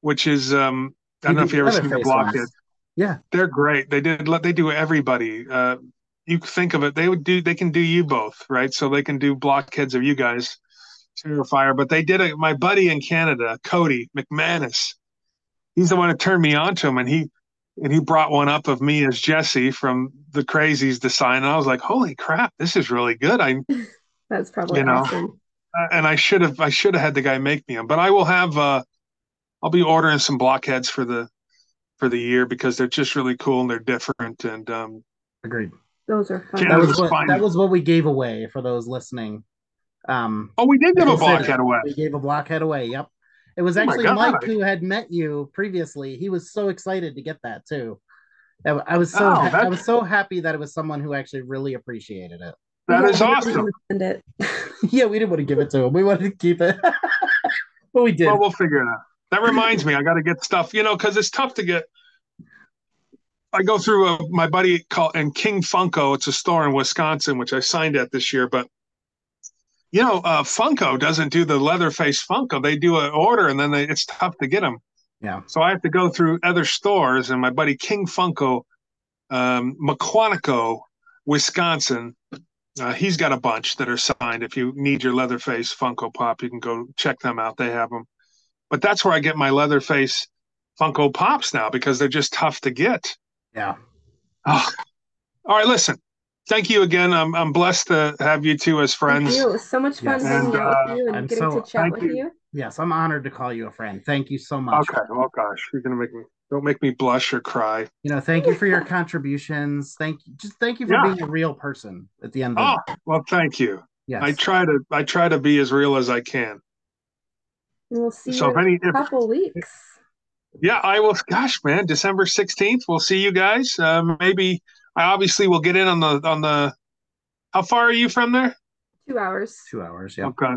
S3: which is um I don't know if you ever seen the
S2: Leatherface ones.
S3: Blockheads.
S2: Yeah.
S3: They're great. They did let they do everybody. Uh, you think of it, they would do they can do you both, right? So they can do Blockheads of you guys, Terrifier. But they did it. My buddy in Canada, Cody McManus, he's the one that turned me on to him, and he and he brought one up of me as Jesse from the Crazies to sign. And I was like, holy crap, this is really good. I
S1: That's probably
S3: You know.
S1: awesome.
S3: and I should have I should have had the guy make me them, but I will have uh I'll be ordering some blockheads for the for the year because they're just really cool and they're different and um
S2: agreed.
S1: Those are fun.
S2: That was
S3: was
S2: what
S3: fine.
S2: that was what we gave away for those listening. Um,
S3: oh we did give a
S2: Like I said,
S3: blockhead away.
S2: We gave a blockhead away. Yep. It was
S3: Oh
S2: actually
S3: God.
S2: Mike who had met you previously. He was so excited to get that too. I I was so
S3: Oh,
S2: I was so happy that it was someone who actually really appreciated it.
S3: That
S1: Yeah,
S3: is
S1: we
S3: awesome.
S1: didn't send it.
S2: yeah, we didn't want to give it to him. We wanted to keep it, but we did.
S3: Well, we'll figure it out. That reminds me, I got to get stuff, you know, because it's tough to get. I go through a, my buddy called and King Funko. It's a store in Wisconsin, which I signed at this year, but you know, uh, Funko doesn't do the Leatherface Funko. They do an order, and then they, it's tough to get them.
S2: Yeah.
S3: So I have to go through other stores, and my buddy King Funko, um, Wisconsin, uh, he's got a bunch that are signed. If you need your Leatherface Funko Pop, you can go check them out. They have them. But that's where I get my Leatherface Funko Pops now because they're just tough to get.
S2: Yeah.
S3: Oh. All right, listen. Thank you again. I'm I'm blessed to have you two as friends.
S1: Thank you. It was so much fun
S2: Yes.
S1: hanging
S3: And,
S1: out
S3: uh,
S1: with you and
S2: I'm
S1: getting
S2: so-
S1: to chat with
S3: you.
S1: you.
S2: Yes, I'm honored to call you a friend. Thank you so much.
S3: Okay. Oh gosh, you're gonna make me don't make me blush or cry.
S2: You know, thank you for your contributions. Thank you. Just thank you for
S3: Yeah.
S2: being a real person at the end of
S3: Oh well, thank you.
S2: yes.
S3: I try to I try to be as real as I can.
S1: And we'll see
S3: So
S1: you
S3: if
S1: in
S3: any,
S1: a
S3: if,
S1: couple weeks.
S3: yeah, I will. Gosh, man, December sixteenth, we'll see you guys. Um, maybe I obviously will get in on the on the. How far are you from there?
S1: Two hours.
S2: Two hours. Yeah.
S3: Okay.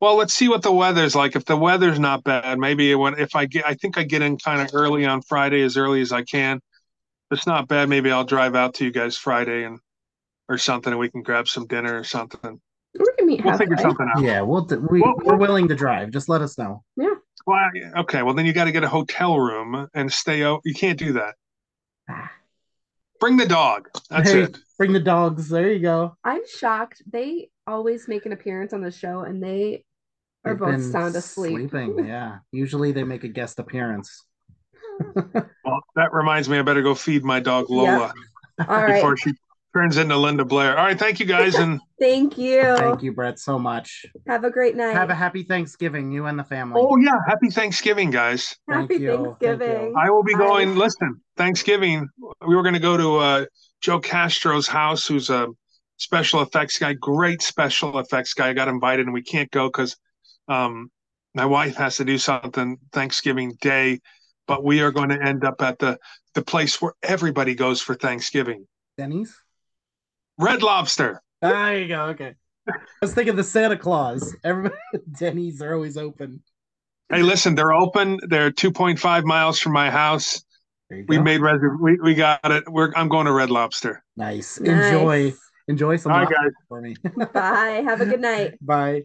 S3: Well, let's see what the weather's like. If the weather's not bad, maybe when if I get, I think I get in kind of early on Friday, as early as I can. If it's not bad, maybe I'll drive out to you guys Friday and or something, and we can grab some dinner or something.
S1: We can meet
S3: We'll
S1: halfway.
S3: figure something out.
S2: Yeah. We'll d- we
S3: Well,
S2: we're willing to drive. Just let us know.
S3: Well, I- okay. Well, then you got to get a hotel room and stay out. You can't do that.
S1: Ah.
S3: Bring the dog. That's
S2: Hey,
S3: it.
S2: Bring the dogs. There you go.
S1: I'm shocked. They always make an appearance on the show and they are
S2: They've
S1: both sound asleep.
S2: Sleeping. Yeah. Usually they make a guest appearance.
S3: Well, that reminds me, I better go feed my dog Lola
S1: All right.
S3: before she turns into Linda Blair. All right, thank you guys, and
S1: Thank you.
S2: Thank you, Brett, so much.
S1: Have a great night.
S2: Have a happy Thanksgiving, you and the family.
S3: oh yeah, happy Thanksgiving, guys.
S2: Thank
S1: Happy
S2: you. Thank you.
S1: Thanksgiving.
S3: I will be
S1: Bye.
S3: going. Listen, Thanksgiving, we were going to go to uh, Joe Castro's house, who's a special effects guy, great special effects guy. I got invited, and we can't go because um, my wife has to do something Thanksgiving Day. But we are going to end up at the the place where everybody goes for Thanksgiving,
S2: Denny's?
S3: Red Lobster.
S2: Ah, there you go. Okay. I was thinking the Santa Claus. Everybody, Denny's are always open.
S3: Hey, listen, they're open. They're 2.5 miles from my house. We
S2: go.
S3: made reserv- we we got it. We're I'm going to Red Lobster.
S2: nice.
S1: Nice.
S2: Enjoy. Enjoy some
S3: All right,
S2: lobster
S3: guys.
S2: for me.
S1: Bye. Have a good night.
S2: Bye.